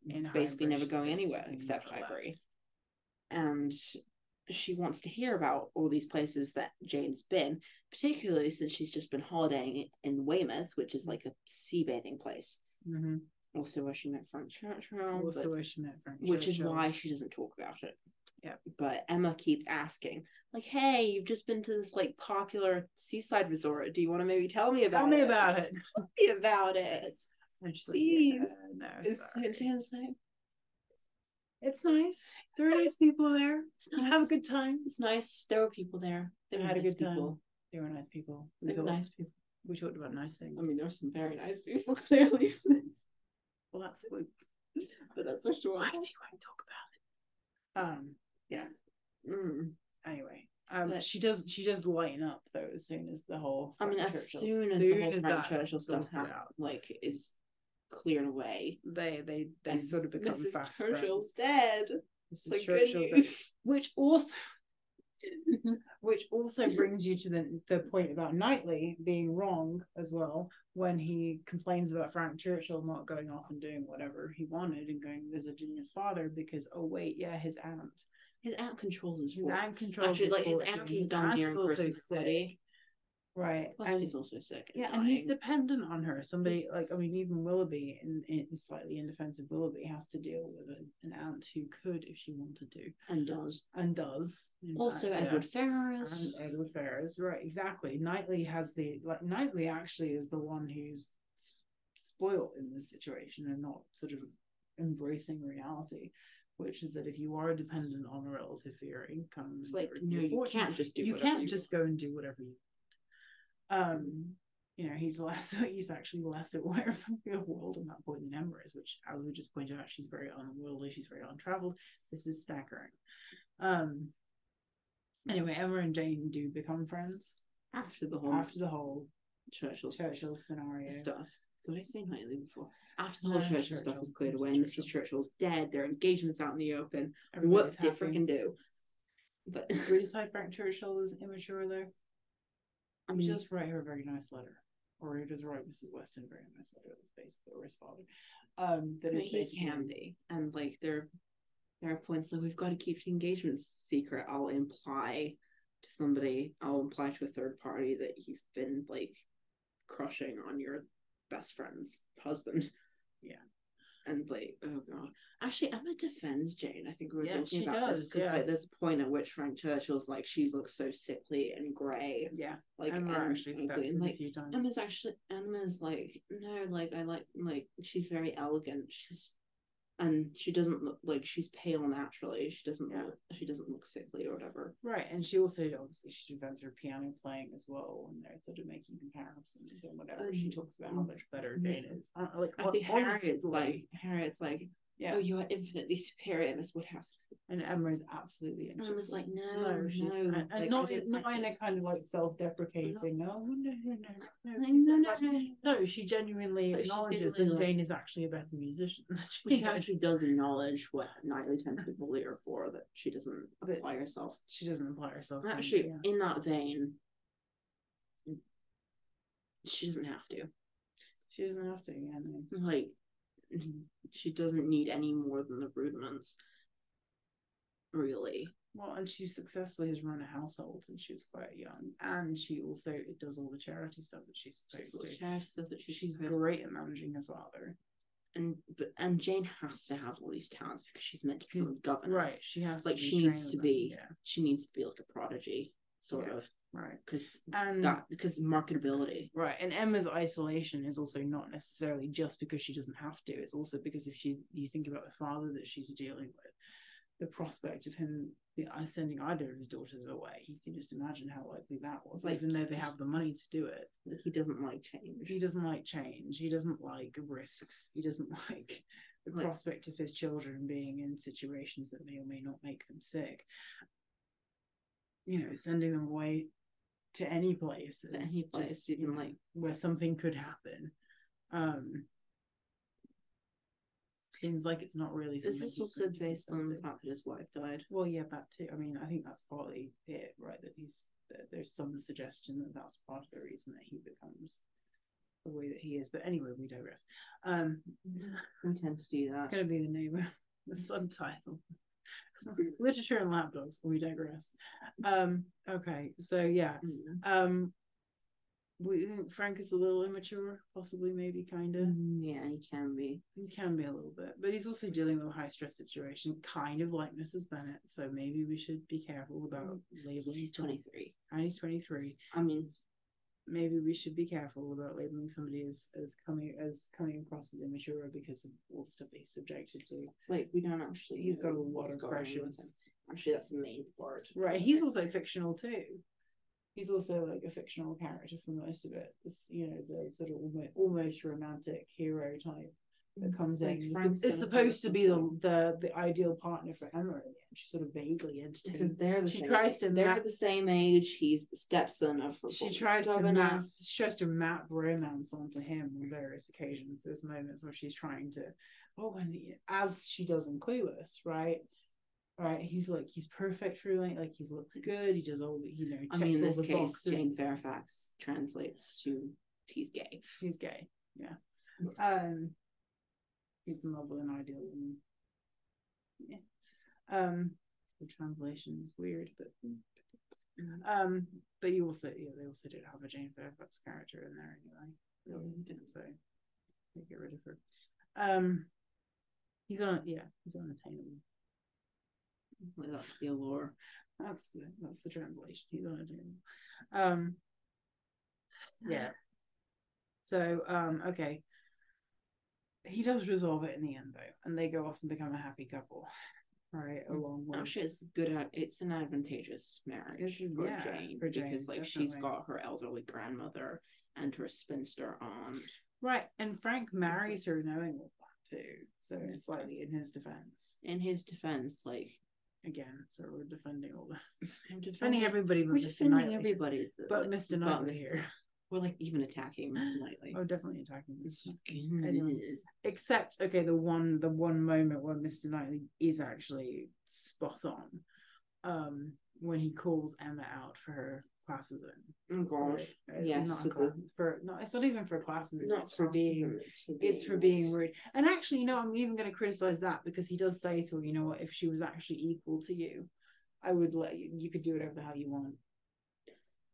In basically Highbury, never going anywhere except left. Highbury. And she wants to hear about all these places that Jane's been, particularly since she's just been holidaying in Weymouth, which is like a sea bathing place. Mhm. Also where she met Frank Churchill, Also, where she met Frank Churchill. which is why she doesn't talk about it. Yeah. But Emma keeps asking, like, "Hey, you've just been to this like popular seaside resort. Do you want to maybe tell me about it? Tell me it? about it. Tell me about it." And she's like, Please. yeah, no, sorry. Jane's? It's nice. There are nice people there. It's nice. Have a good time. It's nice. There were people there. They had a nice good time. people. They were nice people. We, They were nice people. we talked about nice things. I mean, there were some very nice people clearly, well, that's what. but that's sure. Why do you want to talk about it? Um. Yeah. Mm. Anyway, um, But- she does. She does lighten up though as soon as the whole. I mean, as soon as the whole Frank Churchill stuff hap- like is cleared away, they they they and sort of become Mrs. fast Churchill's friends. dead. Mrs. Like Churchill good does- news. which also which also brings you to the the point about Knightley being wrong as well when he complains about Frank Churchill not going off and doing whatever he wanted and going visiting his father because oh wait yeah his aunt His aunt controls his his aunt controls Actually, his like his aunt he's His done aunt during is Christmas sick. right and he's also sick. yeah, and and he's dependent on her. Somebody like I mean, even Willoughby, in, in slightly indefensive Willoughby, has to deal with a, an aunt who could, if she wanted to, and does. and does. Also, fact, yeah. Edward Ferrars. and Edward Ferrars, right? Exactly. Knightley has the like. Knightley actually is the one who's spoiled in this situation and not sort of embracing reality, which is that if you are dependent on a relative for your income, It's like no, you can't just do. you can't just go and do whatever you want. Um, you know, he's less he's actually less aware of the real world in that point than Emma is, which as we just pointed out, she's very unworldly, she's very untraveled. This is staggering. Um anyway, Emma and Jane do become friends after the whole after the whole Churchill Churchill scenario. stuff. Did I say Knightley before? After the No, whole Churchill stuff was cleared away, and Mrs. Churchill. Churchill's dead. Their engagement's out in the open. Everybody's what did freaking do? But decide Frank Churchill is immature there. I He mean, does write her a very nice letter. Or he does write Mrs. Weston a very nice letter that's basically or his father. Um that he basically can be, and like there, there are points like we've got to keep the engagement secret. I'll imply to somebody, I'll imply to a third party that you've been like crushing on your best friend's husband. Yeah. And like oh god actually emma defends jane i think we were Yeah, talking about this does, because yeah. like there's a point at which frank churchill's like she looks so sickly and gray Yeah, like Emma and, actually and steps in a few times. emma's actually emma's like no like i like like she's very elegant she's and she doesn't look like she's pale naturally she doesn't Yeah. look she doesn't look sickly or whatever Right, and she also obviously she defends her piano playing as well, and they're sort of making comparisons and whatever. she Um, talks about how much better. Jane is. Uh, like I think Harriet's like Harriet's like, yeah, oh, you are infinitely superior, Miss Woodhouse. and Emma is absolutely. And I was like, no, no, she's and, and like, not don't in a kind of like self-deprecating. No, no, no, no, no. Like, no, no, no. no, she genuinely But acknowledges that like- Jane is actually a better musician. she She actually does acknowledge what Knightley tends to bully her for, that she doesn't apply herself. She doesn't apply herself. Actually, yeah. in that vein, she doesn't have to. she doesn't have to. Yeah, no. Like, she doesn't need any more than the rudiments. Really. Well, and she successfully has run a household since she was quite young, and she also does all the charity stuff that she's supposed She's to. charity stuff that she's She's great at managing her father. And but and Jane has to have all these talents because she's meant to be a governess. Right, she has Like to be she needs to with be, them, she needs to be like a prodigy, sort Yeah. of, yeah, right, because and that because marketability. right, and Emma's isolation is also not necessarily just because she doesn't have to. It's also because if she, you think about the father that she's dealing with, the prospect of him sending either of his daughters away, you can just imagine how likely that was. Like- even though they have the money to do it, he doesn't like change. he doesn't like change. He doesn't like risks. He doesn't like the Like- prospect of his children being in situations that may or may not make them sick. You know, sending them away to any place, To any place, just, even, you know, like- where something could happen. Um, seems like it's not really. Is this he's also going to do based on the fact that his wife died? Well, yeah, that too. I mean, I think that's partly it, right? That he's that there's some suggestion that that's part of the reason that he becomes the way that he is. But anyway, we digress. Um, We tend to do that. It's going to be the name of the subtitle. Literature and lapdogs. We digress. Um, okay, so yeah. Mm. Um, we think Frank is a little immature, possibly, maybe, kind of. Mm, Yeah, he can be. He can be a little bit, but he's also dealing with a high stress situation, kind of like Mrs. Bennet. So maybe we should be careful about labeling. He's twenty three. And he's twenty three. I mean, Maybe we should be careful about labeling somebody as as coming as coming across as immature because of all the stuff that he's subjected to. it's like we don't actually. He's got a lot of going on with pressures. Actually, that's the main part. Right. He's also fictional too. He's also like a fictional character for most of it. This, you know, the sort of almost, almost romantic hero type that comes like in. Frank's It's, supposed to be the, the the ideal partner for Emma end. She sort of vaguely entertains. because they're the she same. tries to they're map- the same age. He's the stepson of her she tries to map she tries to map romance onto him on various occasions. There's moments where she's trying to oh and as she does in Clueless, right? Right, he's like he's perfect for like like he looks good. He does all the you know. I mean, in this case, boxes. Jane Fairfax translates to he's gay. He's gay. Yeah. Um. He's in love with an ideal woman. Yeah. Um. The translation is weird, but um. But you also yeah they also did have a Jane Fairfax character in there anyway. Really didn't so they get rid of her. Um. He's on yeah he's unattainable. Well, that's the allure. That's the that's the translation. He's unattainable. Um. Yeah. So um okay. He does resolve it in the end though, and they go off and become a happy couple. Right, Mm. along with Actually, it's good. At, it's an advantageous marriage is- for yeah, Jane for Jane, because, like, she's got her elderly grandmother and her spinster aunt. right, and Frank marries her knowing all that too. So it's slightly in his defense. In his defense, like Again, so we're defending all the we're defending everybody but We're Mr. defending Knightley. everybody, But Mr. Knightley here. We're like even attacking Mr. Knightley. Oh, definitely attacking It's. Anyway. except okay the one the one moment where mr knightley is actually spot on um when he calls emma out for her classism Oh gosh, Uh, yes, not class, the- for no it's not even for classism not it's for being It's for it's for being rude and actually you know i'm even going to criticize that because he does say to her you know what if she was actually equal to you i would let you you could do whatever the hell you want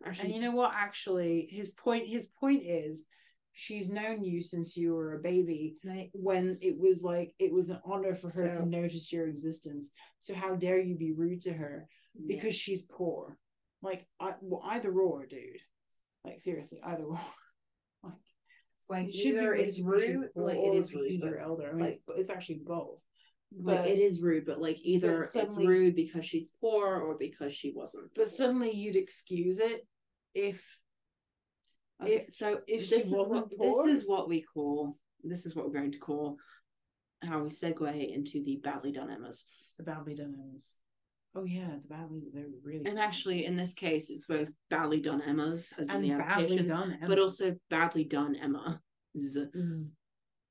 And you know what? Actually, his point his point is she's known you since you were a baby Right. when it was like it was an honor for her So- to notice your existence. So how dare you be rude to her because she's poor? Like I, well, either or dude. Like seriously either or. Like it's like it either rude it's rude, poor like or it is rude, but, elder. I mean, like- it's, it's actually both. like but- it is rude, but like either it's suddenly- rude because she's poor or because she wasn't. but suddenly you'd excuse it if Okay, if- so if this is what this is what we call this is what we're going to call how we segue into the badly done Emmas. the badly done Emmas. Oh yeah, the badly they're really And actually, in this case, it's both badly done Emmas as in the badly adaptations, done Emmas. but also badly done Emma.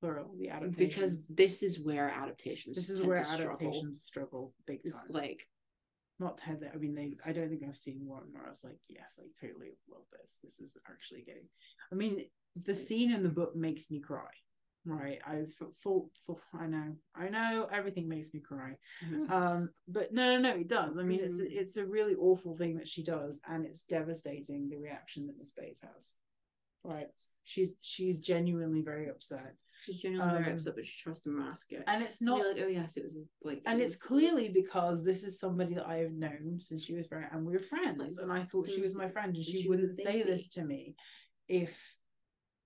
Plural the adaptations Because this is where adaptations. this is where to struggle. adaptations struggle big It's time. like Not Ted. I mean, they. I don't think I've seen one where I was like, yes, like totally love this. This is actually getting. I mean, the scene in the book makes me cry. Right, I've full, full. I know, I know, everything makes me cry. Um, but no, no, no, it does. I mean, it's Mhm. it's a really awful thing that she does, and it's devastating the reaction that Miss Bates has. Right, she's she's genuinely very upset, she's genuinely very um, upset, but she tries to mask it. and it's Not not. like, oh yes, it was like, and it it's clearly because this is somebody that I have known since she was very, and we were friends, Like, and I thought she was my friend, and she, she wouldn't say this to me if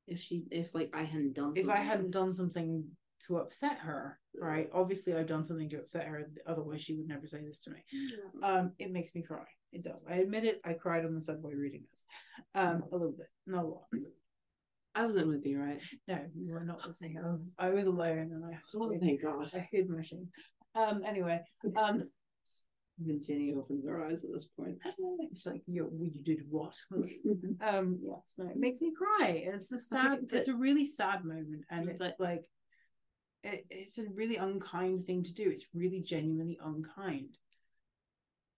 if she if like I hadn't done if I hadn't done something to upset her. Right, obviously I've done something to upset her. Otherwise, she would never say this to me. Um, it makes me cry. It does. I admit it. I cried on the subway reading this. Um, a little bit, not a lot. I wasn't with you, right? No, you were not listening. I was alone, and I Oh thank God. I hid my shame. Um, anyway, um, Even Jenny opens her eyes at this point. she's like, "You, you did what?" um, yes, no, it makes me cry. It's a sad. it's a really sad moment, and it's But- like, it, it's a really unkind thing to do. It's really genuinely unkind.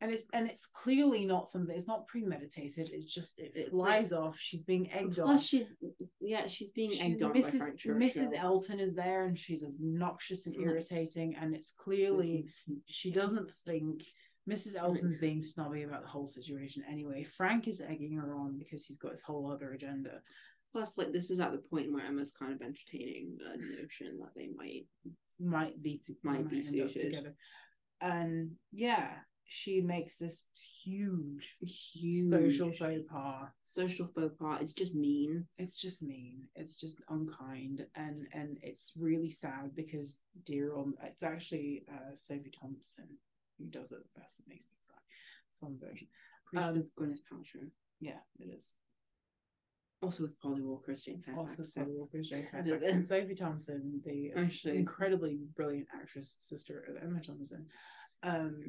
And it's and it's clearly not something. It's not premeditated. It's just it flies off. She's being egged Plus, on. she's yeah, she's being She- egged on by Mrs. Mrs. Churchill. Elton is there, and she's obnoxious and Mhm. irritating, and it's clearly she doesn't think Mrs. Elton's being snobby about the whole situation anyway. Frank is egging her on because he's got his whole other agenda. Plus, like this is at the point where Emma's kind of entertaining the notion that they might. Might be to, Might be end up suited. together. And yeah, she makes this huge Huge social faux pas. social faux pas. It's just mean. It's just mean. It's just unkind, and and it's really sad because dear old. It's actually uh, Sophie Thompson who does it the best. It makes me cry. Fun version. Pretty Um, sure Gwyneth Paltrow. Yeah, it is. Also with Polly Walker as Jane Fairfax. Also, so- Sally Walker's Jane I Fairfax. And Sophie Thompson, the Actually, incredibly brilliant actress, sister of Emma Thompson, um,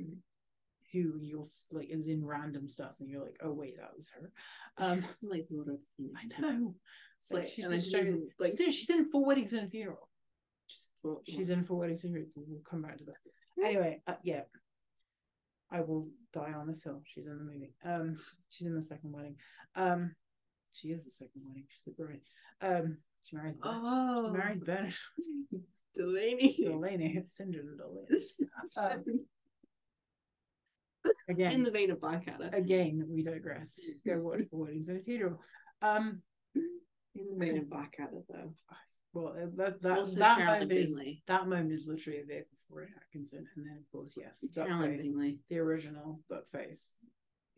who you'll like is in random stuff, and you're like, oh wait, that was her. Um, like Order of the. I know. It's like, She and just even, like she's in Four Weddings and a Funeral. just thought, She's in Four Weddings and a Funeral. We'll come back to that. Anyway, uh, yeah. I will die on this hill. She's in the movie. Um, she's in the second wedding. Um, she is the second wedding. She's the bride. Um, she marries. oh, She marries Bernard. Delaney. Delaney. It's Cinder and Delaney. Um, Again, in the vein of Blackadder. again, we digress. Go watch Four Weddings and a Funeral. Um, In the vein of Blackadder, though. well, uh, that that that moment is Bingley. that moment is literally a vehicle for Rowan Atkinson, and then of course, yes, Caroline Bingley. the original Duckface,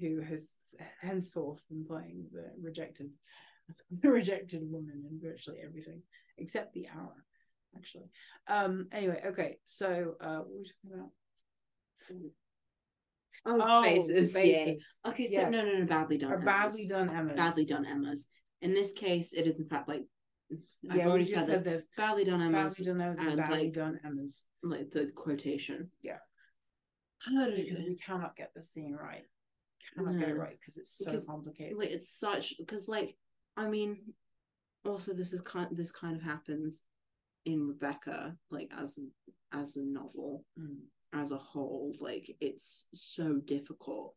who has henceforth been playing the rejected, the rejected woman in virtually everything except the hour, actually. Um. Anyway, okay. So, uh, what were we talking about? Oh, faces, yeah. faces. Okay, so Yeah. no, no, no, badly done. Or Emmas. badly done Emmas. Badly done Emmas. In this case, it is in fact like I've Yeah, already said said this. this. Badly done Emmas, Badly done Emmas and badly like, done Emmas. like the quotation. Yeah. How do Because we cannot get the scene right. Cannot get it right because it's so Because, complicated. like it's such because like I mean, also this is kind this kind of happens in Rebecca like as as a novel Mm. As a whole like it's so difficult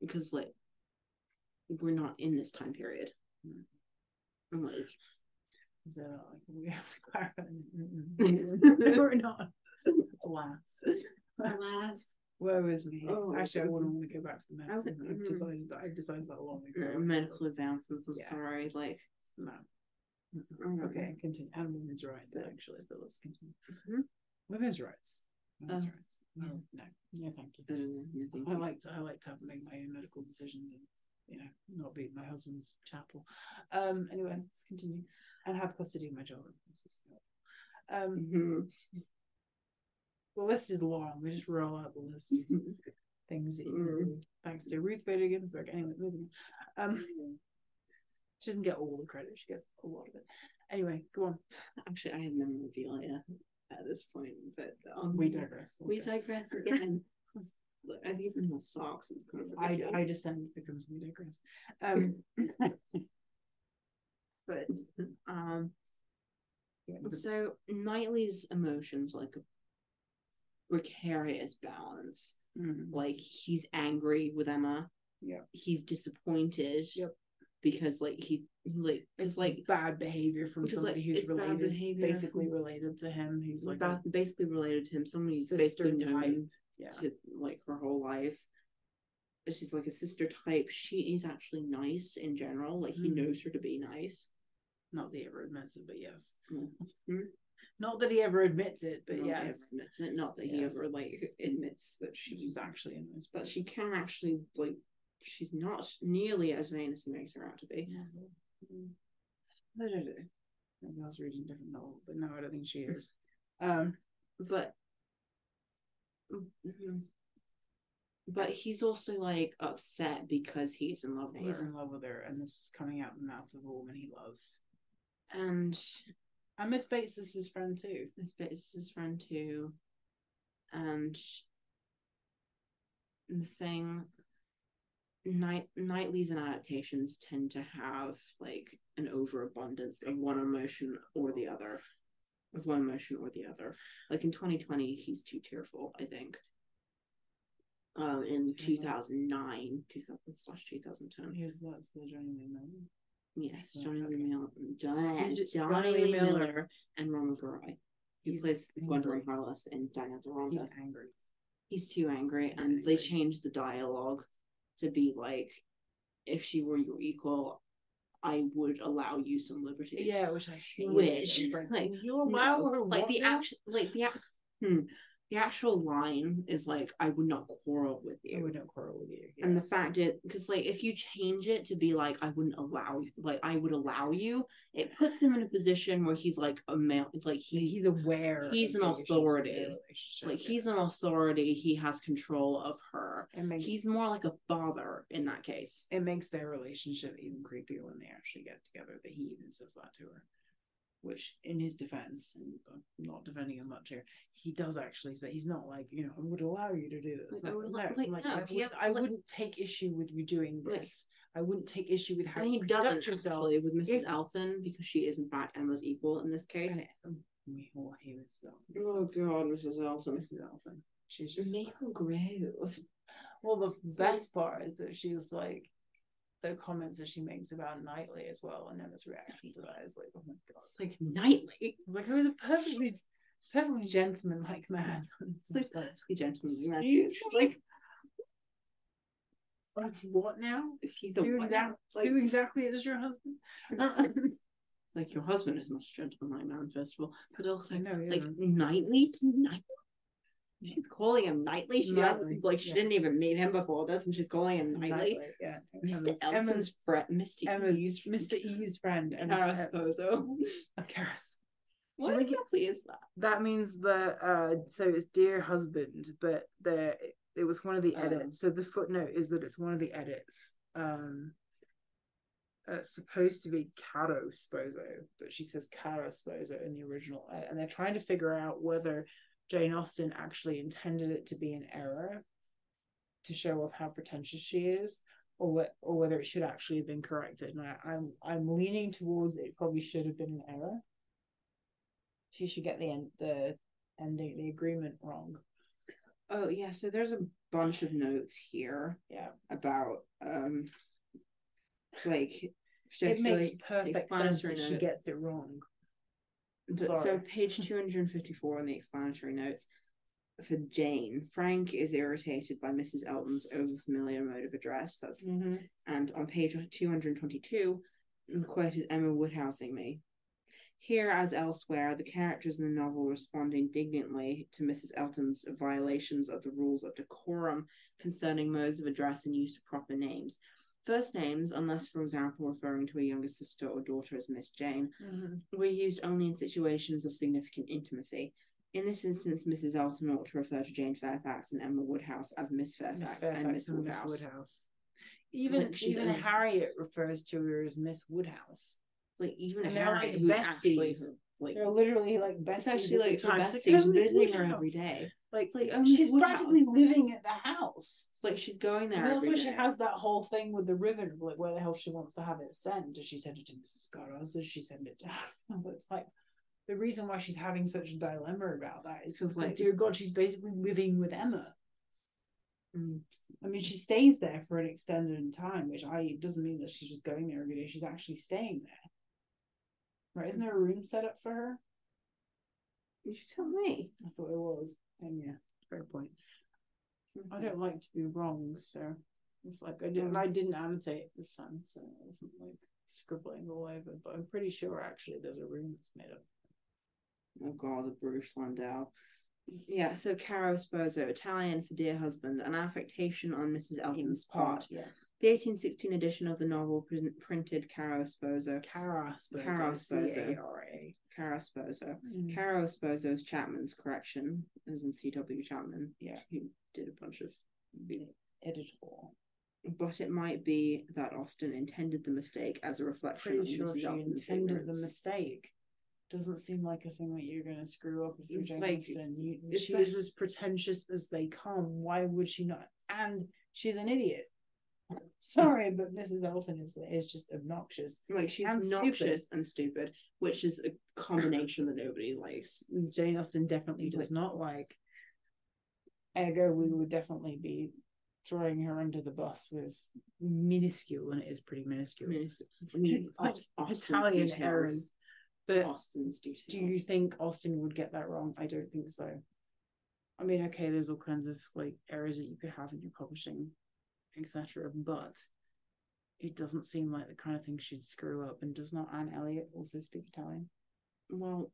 because like we're not in this time period. Mm. And, like So like we have to clarify we're not. Alas. alas Woe is me. Oh, Actually, I wouldn't want to go back to the I medicine. I've mhm. decided that I decided that long ago. medical advances. I'm Yeah. sorry, like No. Um, Okay, continue. Women's rights, actually, but let's continue. Mhm. Women's rights. Women's Oh, rights. Oh, no. No, thank you. I no, thank I you. like to I like to have make my own medical decisions and you know not be my husband's chapel. Um. Anyway, let's continue and have custody of my children. This is good. Um. Mhm. The list is long. We just roll out the list of things that you can do. Thanks to Ruth Bader Ginsburg. Anyway, moving on. Um. She doesn't get all the credit. She gets a lot of it. Anyway, go on. Actually, I have memorabilia at this point, but um, We digress. We digress again. Look, I even have socks. It's kind of I. I descend becomes we digress. Um, but um, yeah, so Knightley's emotions like a precarious balance. Mm. Like he's angry with Emma. Yeah. He's disappointed. Yep. Because like he like it's like bad behavior from somebody like, who's related, basically related to him. Who's like, ba- basically related to him. Someone he's basically known yeah, to like her whole life. She's like a sister type. She is actually nice in general. Like he Mhm. knows her to be nice. not that he ever admits it, but yes, Mhm. not that he ever admits it, but Not yes, admits it. Not that he ever like admits that she's she's actually in this. but she can actually like she's not nearly as vain as he makes her out to be. I don't know. Maybe I was reading a different novel, but no, I don't think she is. Um, But Mhm. but he's also like upset because he's in love with he's her. in love with her, and this is coming out of the mouth of a woman he loves. And And Miss Bates is his friend too. Miss Bates is his friend too. And the thing Night Knightley's and adaptations tend to have like an overabundance of one emotion or the other. Of one emotion or the other. Like in 2020, he's too tearful, I think. Um, in 2009, 2000 slash 2010. Here's that's the Jonny Lee Miller. Yes, Yeah, Jonny Lee okay. Miller, Jonny, He's Jonny Jonny Lee Lee Miller. Miller. and Romola Garai. He He's plays angry. Gwendolen Harleth in Daniel He's Deronda. angry. He's too angry, He's and they angry. changed the dialogue to be like, "If she were your equal, I would allow you some liberties." Yeah, which I hate. Which, Like, like, you allow No, her like the action, like the hmm, the actual line is like, "I would not quarrel with you. I would not quarrel with you. And the fact is, because like if you change it to be like I wouldn't allow, like I would allow you, it puts him in a position where he's like a male, like he's, he's aware. he's an the issues of authority. like he's an authority. He has control of her. it makes He's more like a father in that case. it makes their relationship even creepier when they actually get together. That he even says that to her. Which, in his defense, and I'm not defending him much here, he does actually say he's not like you know I would allow you to do this. Like, I Like, would no, allow- like, like, no, I, he would, has- I like- wouldn't take issue with you doing Like- this. I wouldn't take issue with how And he you doesn't conduct yourself. actually with Mrs. If- Elton because she is in fact Emma's equal in this case. And it, we all hate Mrs. Elton. Oh God, Mrs. Elton. Mrs. Elton. She's just Maple Grove. well. The best part is that she's like the comments that she makes about Knightley as well, and Emma's reaction to that is like, oh my god. It's like Knightley. It's like was a perfectly, perfectly gentleman-like man. It's like gentlemanly. man. Excuse like What's what now? he's a Who, exact, like, who exactly is your husband? like your husband is not a gentlemanly man, first of all, but also know, like yeah. Knightley, Knightley. She's calling him Knightley. She Knightley, like she yeah. didn't even meet him before this, and she's calling him Knightley. Yeah. Mr. Emma's, Elton's friend, Mr. Emma's E's Mr. E's friend. Caro Sposo. uh, Karis. What exactly is that? that means that uh so it's dear husband but there it was one of the Oh. edits so the footnote is that it's one of the edits um uh, it's supposed to be caro sposo but she says caro sposo in the original uh, and they're trying to figure out whether jane austen actually intended it to be an error to show off how pretentious she is or what or whether it should actually have been corrected. And I, i'm i'm leaning towards it probably should have been an error. She should get the end the ending the agreement wrong. Oh yeah, so there's a bunch of notes here yeah. about um it's like it makes perfect sense that she gets it wrong But so page 254 in the explanatory notes for Jane, Frank is irritated by Mrs. Elton's overfamiliar mode of address. That's mm-hmm. and on page 222, the quote is Emma Woodhousing me. Here, as elsewhere, the characters in the novel respond indignantly to Mrs. Elton's violations of the rules of decorum concerning modes of address and use of proper names. First names, unless, for example, referring to a younger sister or daughter as Miss Jane, mm-hmm. were used only in situations of significant intimacy. In this instance, Mrs. Elton ought to refer to Jane Fairfax and Emma Woodhouse as Miss Fairfax, Fairfax and Miss Woodhouse. Woodhouse. Even Like, even Harriet refers to her as Miss Woodhouse. Like even And Harriet, like who's actually besties. her, like They're literally like besties. actually like the her time. So bestie. She's visiting her every day. Like, like, oh, she's practically living at the house. It's like she's going there And that's why she has that whole thing with the ribbon, like where the hell she wants to have it sent. Does she send it to Mrs. Scott does she send it to? It's like the reason why she's having such a dilemma about that is 'Cause, because, like- dear God, she's basically living with Emma. Mm. I mean, she stays there for an extended time, which I doesn't mean that she's just going there every day. She's actually staying there. Right? Isn't there a room set up for her? You should tell me. I thought it was. And yeah, fair point. I mm-hmm. don't like to be wrong, so it's like I didn't. I didn't annotate this time, so it wasn't like scribbling all over. But I'm pretty sure actually there's a room that's made up. Oh god, the barouche landau. Yeah, so Caro Sposo, Italian for dear husband, an affectation on Mrs. Elton's part. yeah. The 1816 edition of the novel prin- printed Caro Sposo. Cara Sposo. Cara Sposo. Caro Sposo. Mm. Caro Sposo's Chapman's correction, as in C.W. Chapman. Yeah. Who did a bunch of. Editor. But it might be that Austen intended the mistake as a reflection Pretty on sure Mrs. she Elton's intended the mistake. Doesn't seem like a thing that you're going to screw up if you're It's Jane like- Austen. You, she is as pretentious as they come. Why would she not? And she's an idiot. Sorry, but Mrs. Elton is is just obnoxious. Like she's and stupid. obnoxious and stupid, which is a combination that nobody likes. Jane Austen definitely does Like- not like. Ergo, we would definitely be throwing her under the bus with minuscule, and it is pretty minuscule. I mean, it's, I mean It's like Aus- Austen's Italian errors. But Austen's details. do you think Austen would get that wrong? I don't think so. I mean, okay, there's all kinds of like errors that you could have in your publishing, etc. But it doesn't seem like the kind of thing she'd screw up. And does not Anne Elliot also speak Italian? Well,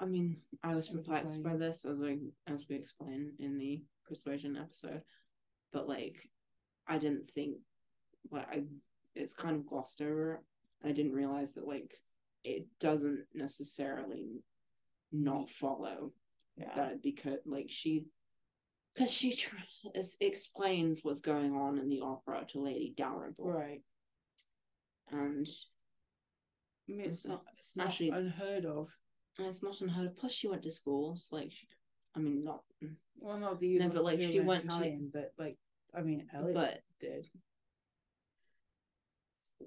I mean, I was perplexed by this as I as we explain in the persuasion episode, but like, I didn't think like I it's kind of glossed over. I didn't realize that like it doesn't necessarily not follow Yeah. that because like she because she tr- es- explains what's going on in the opera to Lady Dalrymple, Right. and I mean, it's not. It's not actually- unheard of. it's not unheard of. Plus, she went to school, so like, she, I mean, not, Well, not the No, but, like, she went to- but like, I mean, Elliot but did.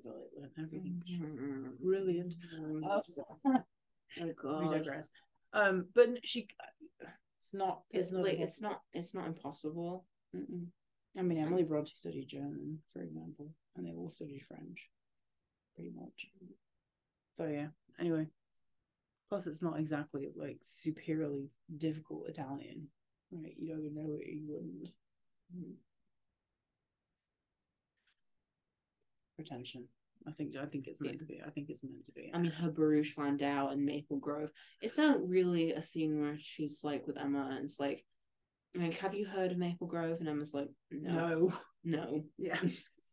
Elliot learned everything. She was Mm, brilliant. oh we digress. Um, but she, it's not. It's, it's not. like it's not it's not impossible. Mm-mm. I mean, Emily Bronte studied German, for example, and they all studied French, pretty much. So yeah. Anyway, plus it's not exactly like superiorly difficult Italian, right? You either know it or you wouldn't. Mm. Pretension. I think. I think it's meant Yeah. to be. I think it's meant to be. I mean, her barouche landau and Maple Grove. It's not really a scene where she's like with Emma, and it's like, like, have you heard of Maple Grove? And Emma's like, no, no. no. Yeah.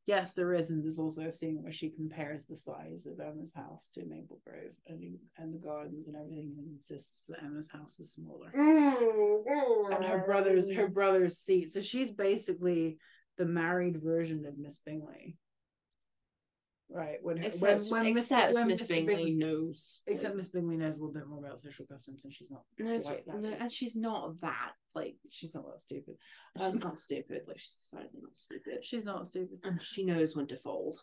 Yes, there is, and there's also a scene where she compares the size of Emma's house to Maple Grove and and the gardens and everything, and insists that Emma's house is smaller. And her brother's her mm. brother's seat. So she's basically the married version of Miss Bingley, right? When Except, when, when Miss- except when Miss Mr. Bingley knows. like- except Miss Bingley knows a little bit more about social customs, and she's not no, quite that no, big. and she's not that like she's not that stupid. she's Um, not stupid. Like she's decidedly not stupid, She's not stupid. and she knows when to fold.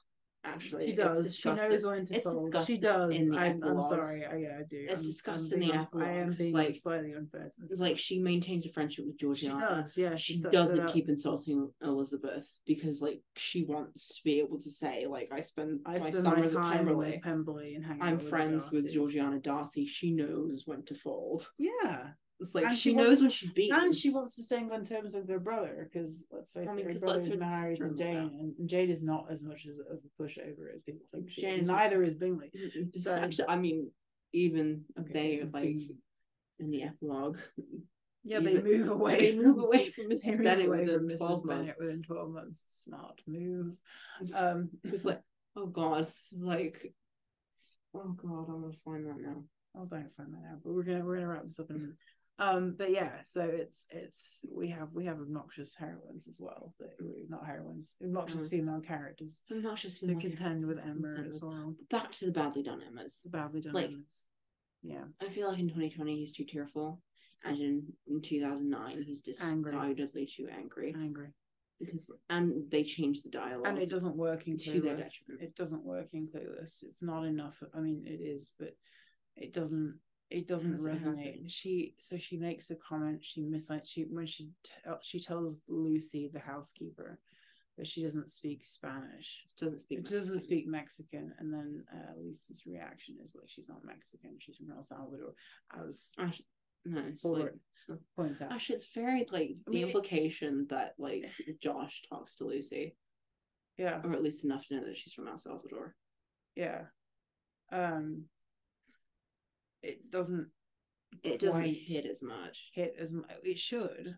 Actually, She does. She knows when to It's fold. She does. in the I'm, I'm sorry. I, yeah, I do. It's I'm- discussed I'm in the I am being like- slightly unfair. It's like she maintains a friendship with she Georgiana. does. Yeah, she it doesn't keep insulting Elizabeth because like she wants to be able to say like I spend I my spend my summers at time Pemberley. with Pemberley and hang I'm with friends with Darcys. Georgiana Darcy. She knows when to fold. Yeah, It's like And she, she knows when she's beaten. and she wants to stay on terms with her brother because let's face I mean, it, her brother's married to Jane, and Jade is not as much as of a pushover as people think she Jane is. Neither is Bingley. So- Actually, I mean, even Okay, they the like in the epilogue. Yeah, they move away. They move away from Mrs. Bennet within twelve months. Bennet within twelve months. Smart move. It's, Um, it's like, oh god, is like, oh god, I'm gonna find that now. I'll don't find that out, but we're gonna we're gonna wrap this up in a minute. Um, but yeah, so it's it's we have we have obnoxious heroines as well. That not heroines, obnoxious Heroines. female characters not just to contend with Emma as well. Back to the badly done Emmas. The badly done Like- Emmas. Yeah, I feel like in 2020 he's too tearful, and in, in 2009 he's decidedly too angry. angry, Because and they change the dialogue. and it doesn't work in To their Clueless. detriment. It doesn't work in Clueless. It's not enough. I mean, it is, but it doesn't. It doesn't it resonate. happen? She so she makes a comment. She mis she when she t- she tells Lucy the housekeeper that she doesn't speak Spanish. doesn't speak. It doesn't speak Mexican, and then uh, Lucy's reaction is like she's not Mexican, she's from El Salvador, as Ash- no, it's like points out. Actually, it's very like I the mean, it- implication that like Josh talks to Lucy, Yeah, or at least enough to know that she's from El Salvador. yeah. Um, it doesn't It doesn't Quite. hit as much. hit as mu- it should,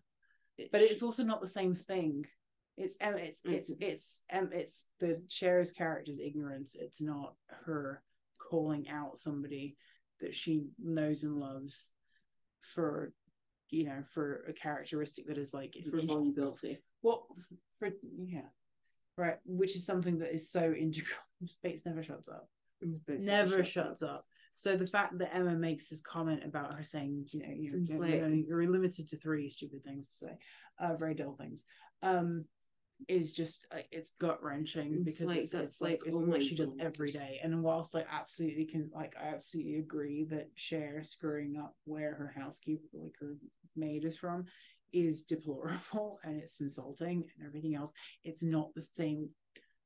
It but it's also not the same thing. It's Em- it's mm-hmm. it's it's Em- it's the Cher's character's ignorance. It's not her calling out somebody that she knows and loves for you know for a characteristic that is like for vulnerability. What for? Yeah, right. Which is something that is so integral. Bates never shuts up. Never shuts up. So the fact that Emma makes this comment about her saying, you know, you're, you're, like- only- you're limited to three stupid things to say, uh, very dull things, um, is just like it's gut wrenching because like- it's, that's it's like like, it's oh what she does every day. And whilst I absolutely can, like, I absolutely agree that Cher screwing up where her housekeeper, like her maid, is from, is deplorable and it's insulting and everything else. It's not the same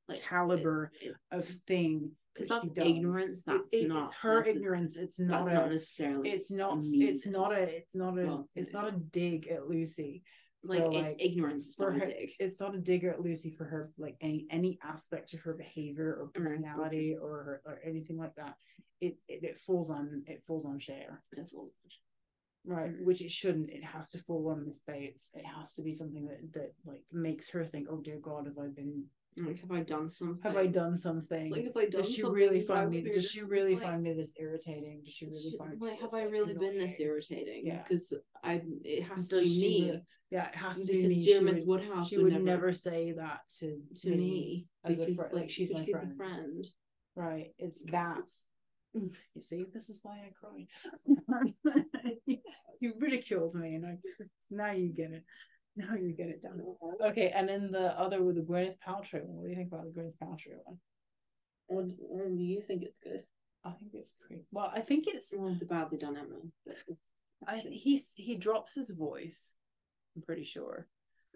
like caliber of thing Because that that does. ignorance, It's- that's it- not it's her ignorance. It's That's not not a. necessarily. It's not. mean It's not a. It's not a. Well, it's not a dig at Lucy. like for, it's like, ignorance. It's For not her, a dig. it's not a dig at Lucy for her like any any aspect of her behavior or Or- personality or her, or anything like that. It, it it falls on it falls on Cher, It's all- right? Mhm. Which it shouldn't. It has to fall on Miss Bates. It has to be something that that like makes her think, oh dear God, have I been Like, have I done something? have I done something? Like, have I done does she something really find me does she really like- find me this irritating does she really find me like, have I really been this irritating? Yeah. Because I, it has to be me. yeah it has to be Because me she would, Woodhouse she would, never, never say that to to me as a because friend like she's my because friend. friend. right it's that you see this is why i cry you ridiculed me and i now you get it now you get it done okay and then the other with the gwyneth paltrow one what do you think about the gwyneth paltrow one What, what do you think it's good? i think it's great well i think it's Well, the badly done Emma. But I he's he drops his voice. I'm pretty sure,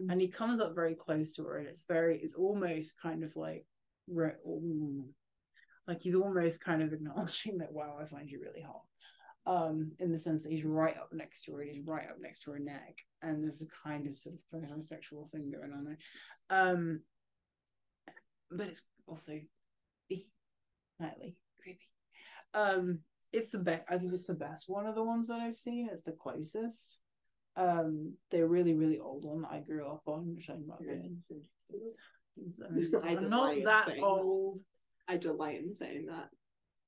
Mm. and he comes up very close to her, and it's very it's almost kind of like, like he's almost kind of acknowledging that wow, I find you really hot, um, in the sense that he's right up next to her, and he's right up next to her neck, and there's a kind of sort of homosexual thing going on there, um, but it's also slightly creepy. Um, it's the best. I think it's the best one of the ones that I've seen. It's the closest. Um, the really really old one that I grew up on, which I'm not. I I'm not that. old. I delight in saying that.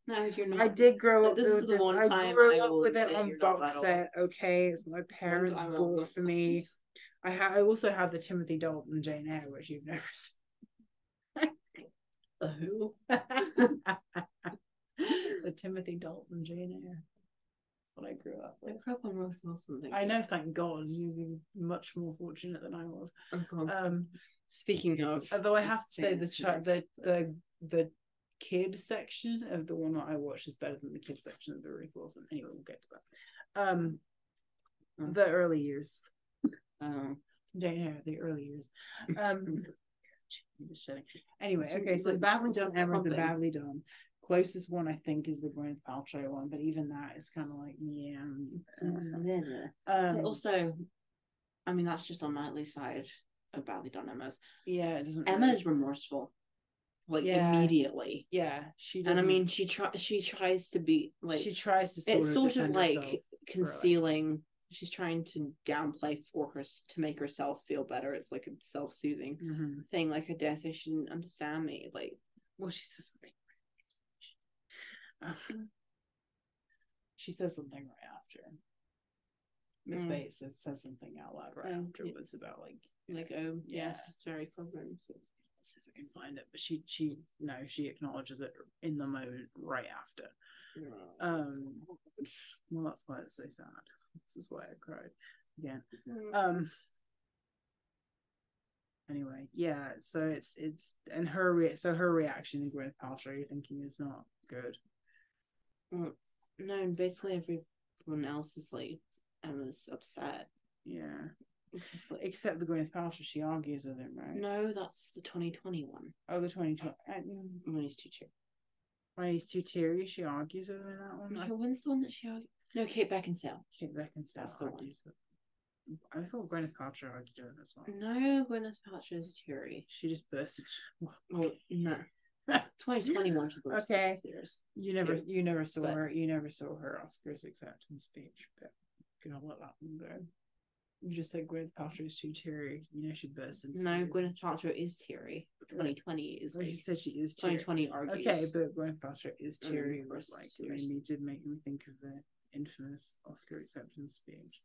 No, you're not. I did grow up This is with the one I grew I up with it on box set. Okay, it's my parents bought for me. I ha- I also have the Timothy Dalton Jane Eyre, which you've never The who? seen. the Timothy Dalton Jane Eyre. What I grew up I with. grew up on Rose Wilson. Thing. I know, thank God, you're much more fortunate than I was. Oh, God. Um, Speaking of, although I have to say the ch- the the the kid section of the one that I watched is better than the kid section of the Ruth Wilson. Anyway, we'll get to that. Um, Oh. the early years, um, Eyre, the early years. Um, just shitting. Anyway, okay, so badly done, ever the badly done. Closest one I think is the Gwyneth Paltrow one, but even that is kind of like yeah. but Um, also, I mean, that's just on Knightley's side of badly done Emma's. yeah, it doesn't. Emma really- is remorseful. Like Yeah. immediately. Yeah, she. And I mean, she try she tries to be like she tries to. Sort it's of sort of like concealing. She's trying to downplay for her to make herself feel better. It's like a self soothing Mhm. thing. Like I dare say she didn't understand me. Like Well, she says something. She says something right after. Miss Mm. Bates says, something out loud right Oh, yeah. about like like oh yes, it's very common. So, see if I can find it. But she she no, she acknowledges it in the moment right after. Um well that's why it's so sad. This is why I cried again. Mm. Um anyway, yeah, so it's it's and her re- so her reaction to Gwyneth Paltrow thinking is not good. no, and basically everyone else is like Emma's upset. Yeah. Except the Gwyneth Paltrow, she argues with him, right? no, that's the 2020 one. Oh, the 2020. Uh, when he's too cheap. He's too teary, she argues with him in that one. No, when's the one that she argued? No, Kate Beckinsale. Kate Beckinsale That's the one. argues with I thought Gwyneth Paltrow argued with him as well. No, Gwyneth Paltrow Paltrow's teary. She just bursted. Well, no. 2021 she burst into Okay. You never, you never saw But- her. You never saw her Oscars acceptance speech, but you can let that one go. You just said Gwyneth Paltrow is too teary. You know she burst into No, tears. Gwyneth Paltrow is teary. 2020 is Well, like you said she is teary. 2020 argues. Okay, but Gwyneth Paltrow is Mm, teary. It was like made me did make me think of the infamous Oscar acceptance speech.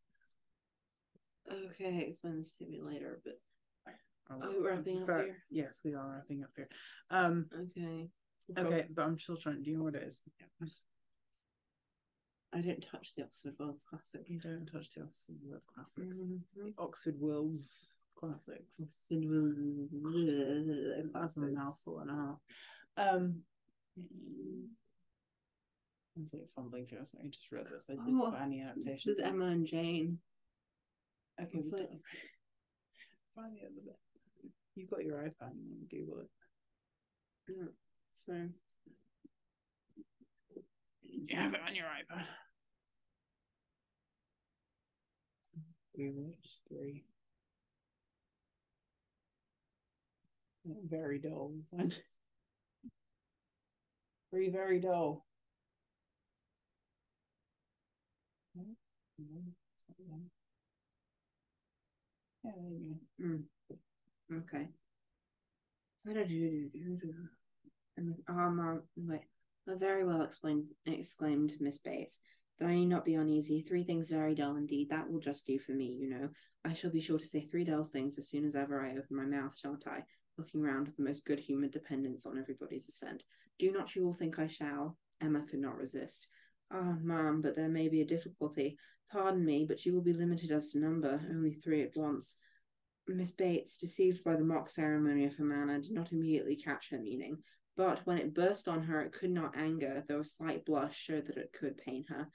Okay, explain this to me later, but Oh, Are we wrapping up but- here? Yes, we are wrapping up here. Um, okay. okay, but I'm still trying. Do you know what it is? I don't touch the Oxford World Classics. You don't touch the Oxford World Classics. Mhm. Oxford World's Classics. Oxford World's That's a mouthful and a half. Um, I'm like fumbling through. this. I just read this. I didn't Oh, any This is Emma and Jane. Okay, It's like- find the other bit. You've got your iPad. You can Google it. Yeah, So You have it on your iPad. It, just three. Very dull. Three very dull. No, no, it's not them. Yeah, there you go. mm. okay. Um, wait. Uh, very well explained, exclaimed Miss Bates. But I need not be uneasy. Three things very dull indeed. That will just do for me, you know. I shall be sure to say three dull things as soon as ever I open my mouth, shan't I? Looking round with the most good humoured dependence on everybody's assent. Do not you all think I shall? Emma could not resist. Ah, ma'am, but there may be a difficulty. Pardon me, but you will be limited as to number, only three at once. Miss Bates, deceived by the mock ceremony of her manner, did not immediately catch her meaning. But when it burst on her, it could not anger, though a slight blush showed that it could pain her.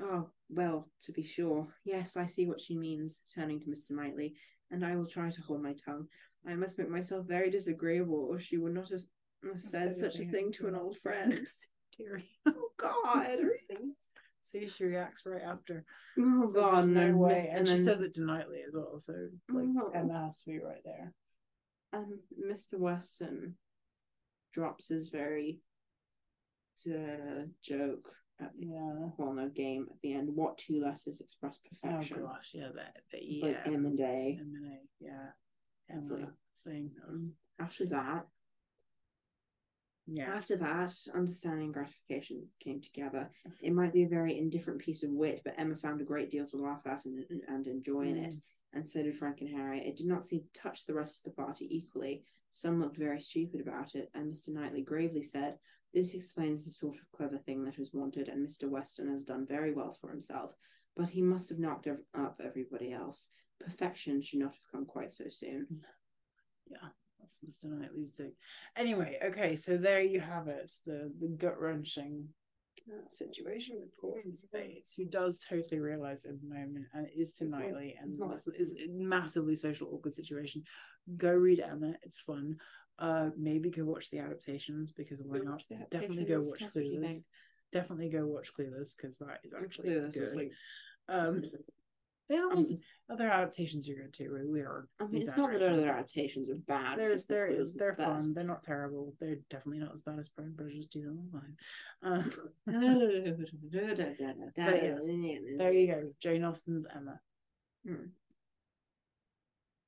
Oh, well, to be sure. Yes, I see what she means, turning to Mr. Knightley, and I will try to hold my tongue. I must make myself very disagreeable, or she would not have, have said such a thing to an old friend. Oh, God. See, she reacts right after. Oh, So God. no way, and, and she says it to Knightley as well. So like Oh. Emma has to be right there. and Mr. Weston drops his very uh, joke at the Yeah. well no game at the end. What two letters express perfection? Oh gosh, yeah, that, that It's yeah. like M and A. M and A, yeah. Like- thing. After that, Yeah. after that, understanding and gratification came together. It might be a very indifferent piece of wit, but Emma found a great deal to laugh at and, and enjoy in it, and so did Frank and Harriet. It did not seem to touch the rest of the party equally. Some looked very stupid about it, and Mr. Knightley gravely said, This explains the sort of clever thing that is wanted, and Mr. Weston has done very well for himself, but he must have knocked up everybody else. Perfection should not have come quite so soon. Yeah. That's Mr. Knightley's doing. Anyway, okay, so there you have it. The the gut wrenching situation with Gordon Bates, who does totally realize in the moment and is to It's Knightley and is a massively social awkward situation. Go read Emma, it's fun. Uh maybe go watch the adaptations because why not? Definitely go watch Steph, what do you Clueless. Definitely go watch Clueless because that is actually Clueless good. is like um The other ones, other adaptations are good too. We are. I mean, it's not that other adaptations are bad. They're they're they're fun. best. They're not terrible. They're definitely not as bad as Pride and Prejudice 2005. Uh, yes, there you go. Jane Austen's Emma. Hmm.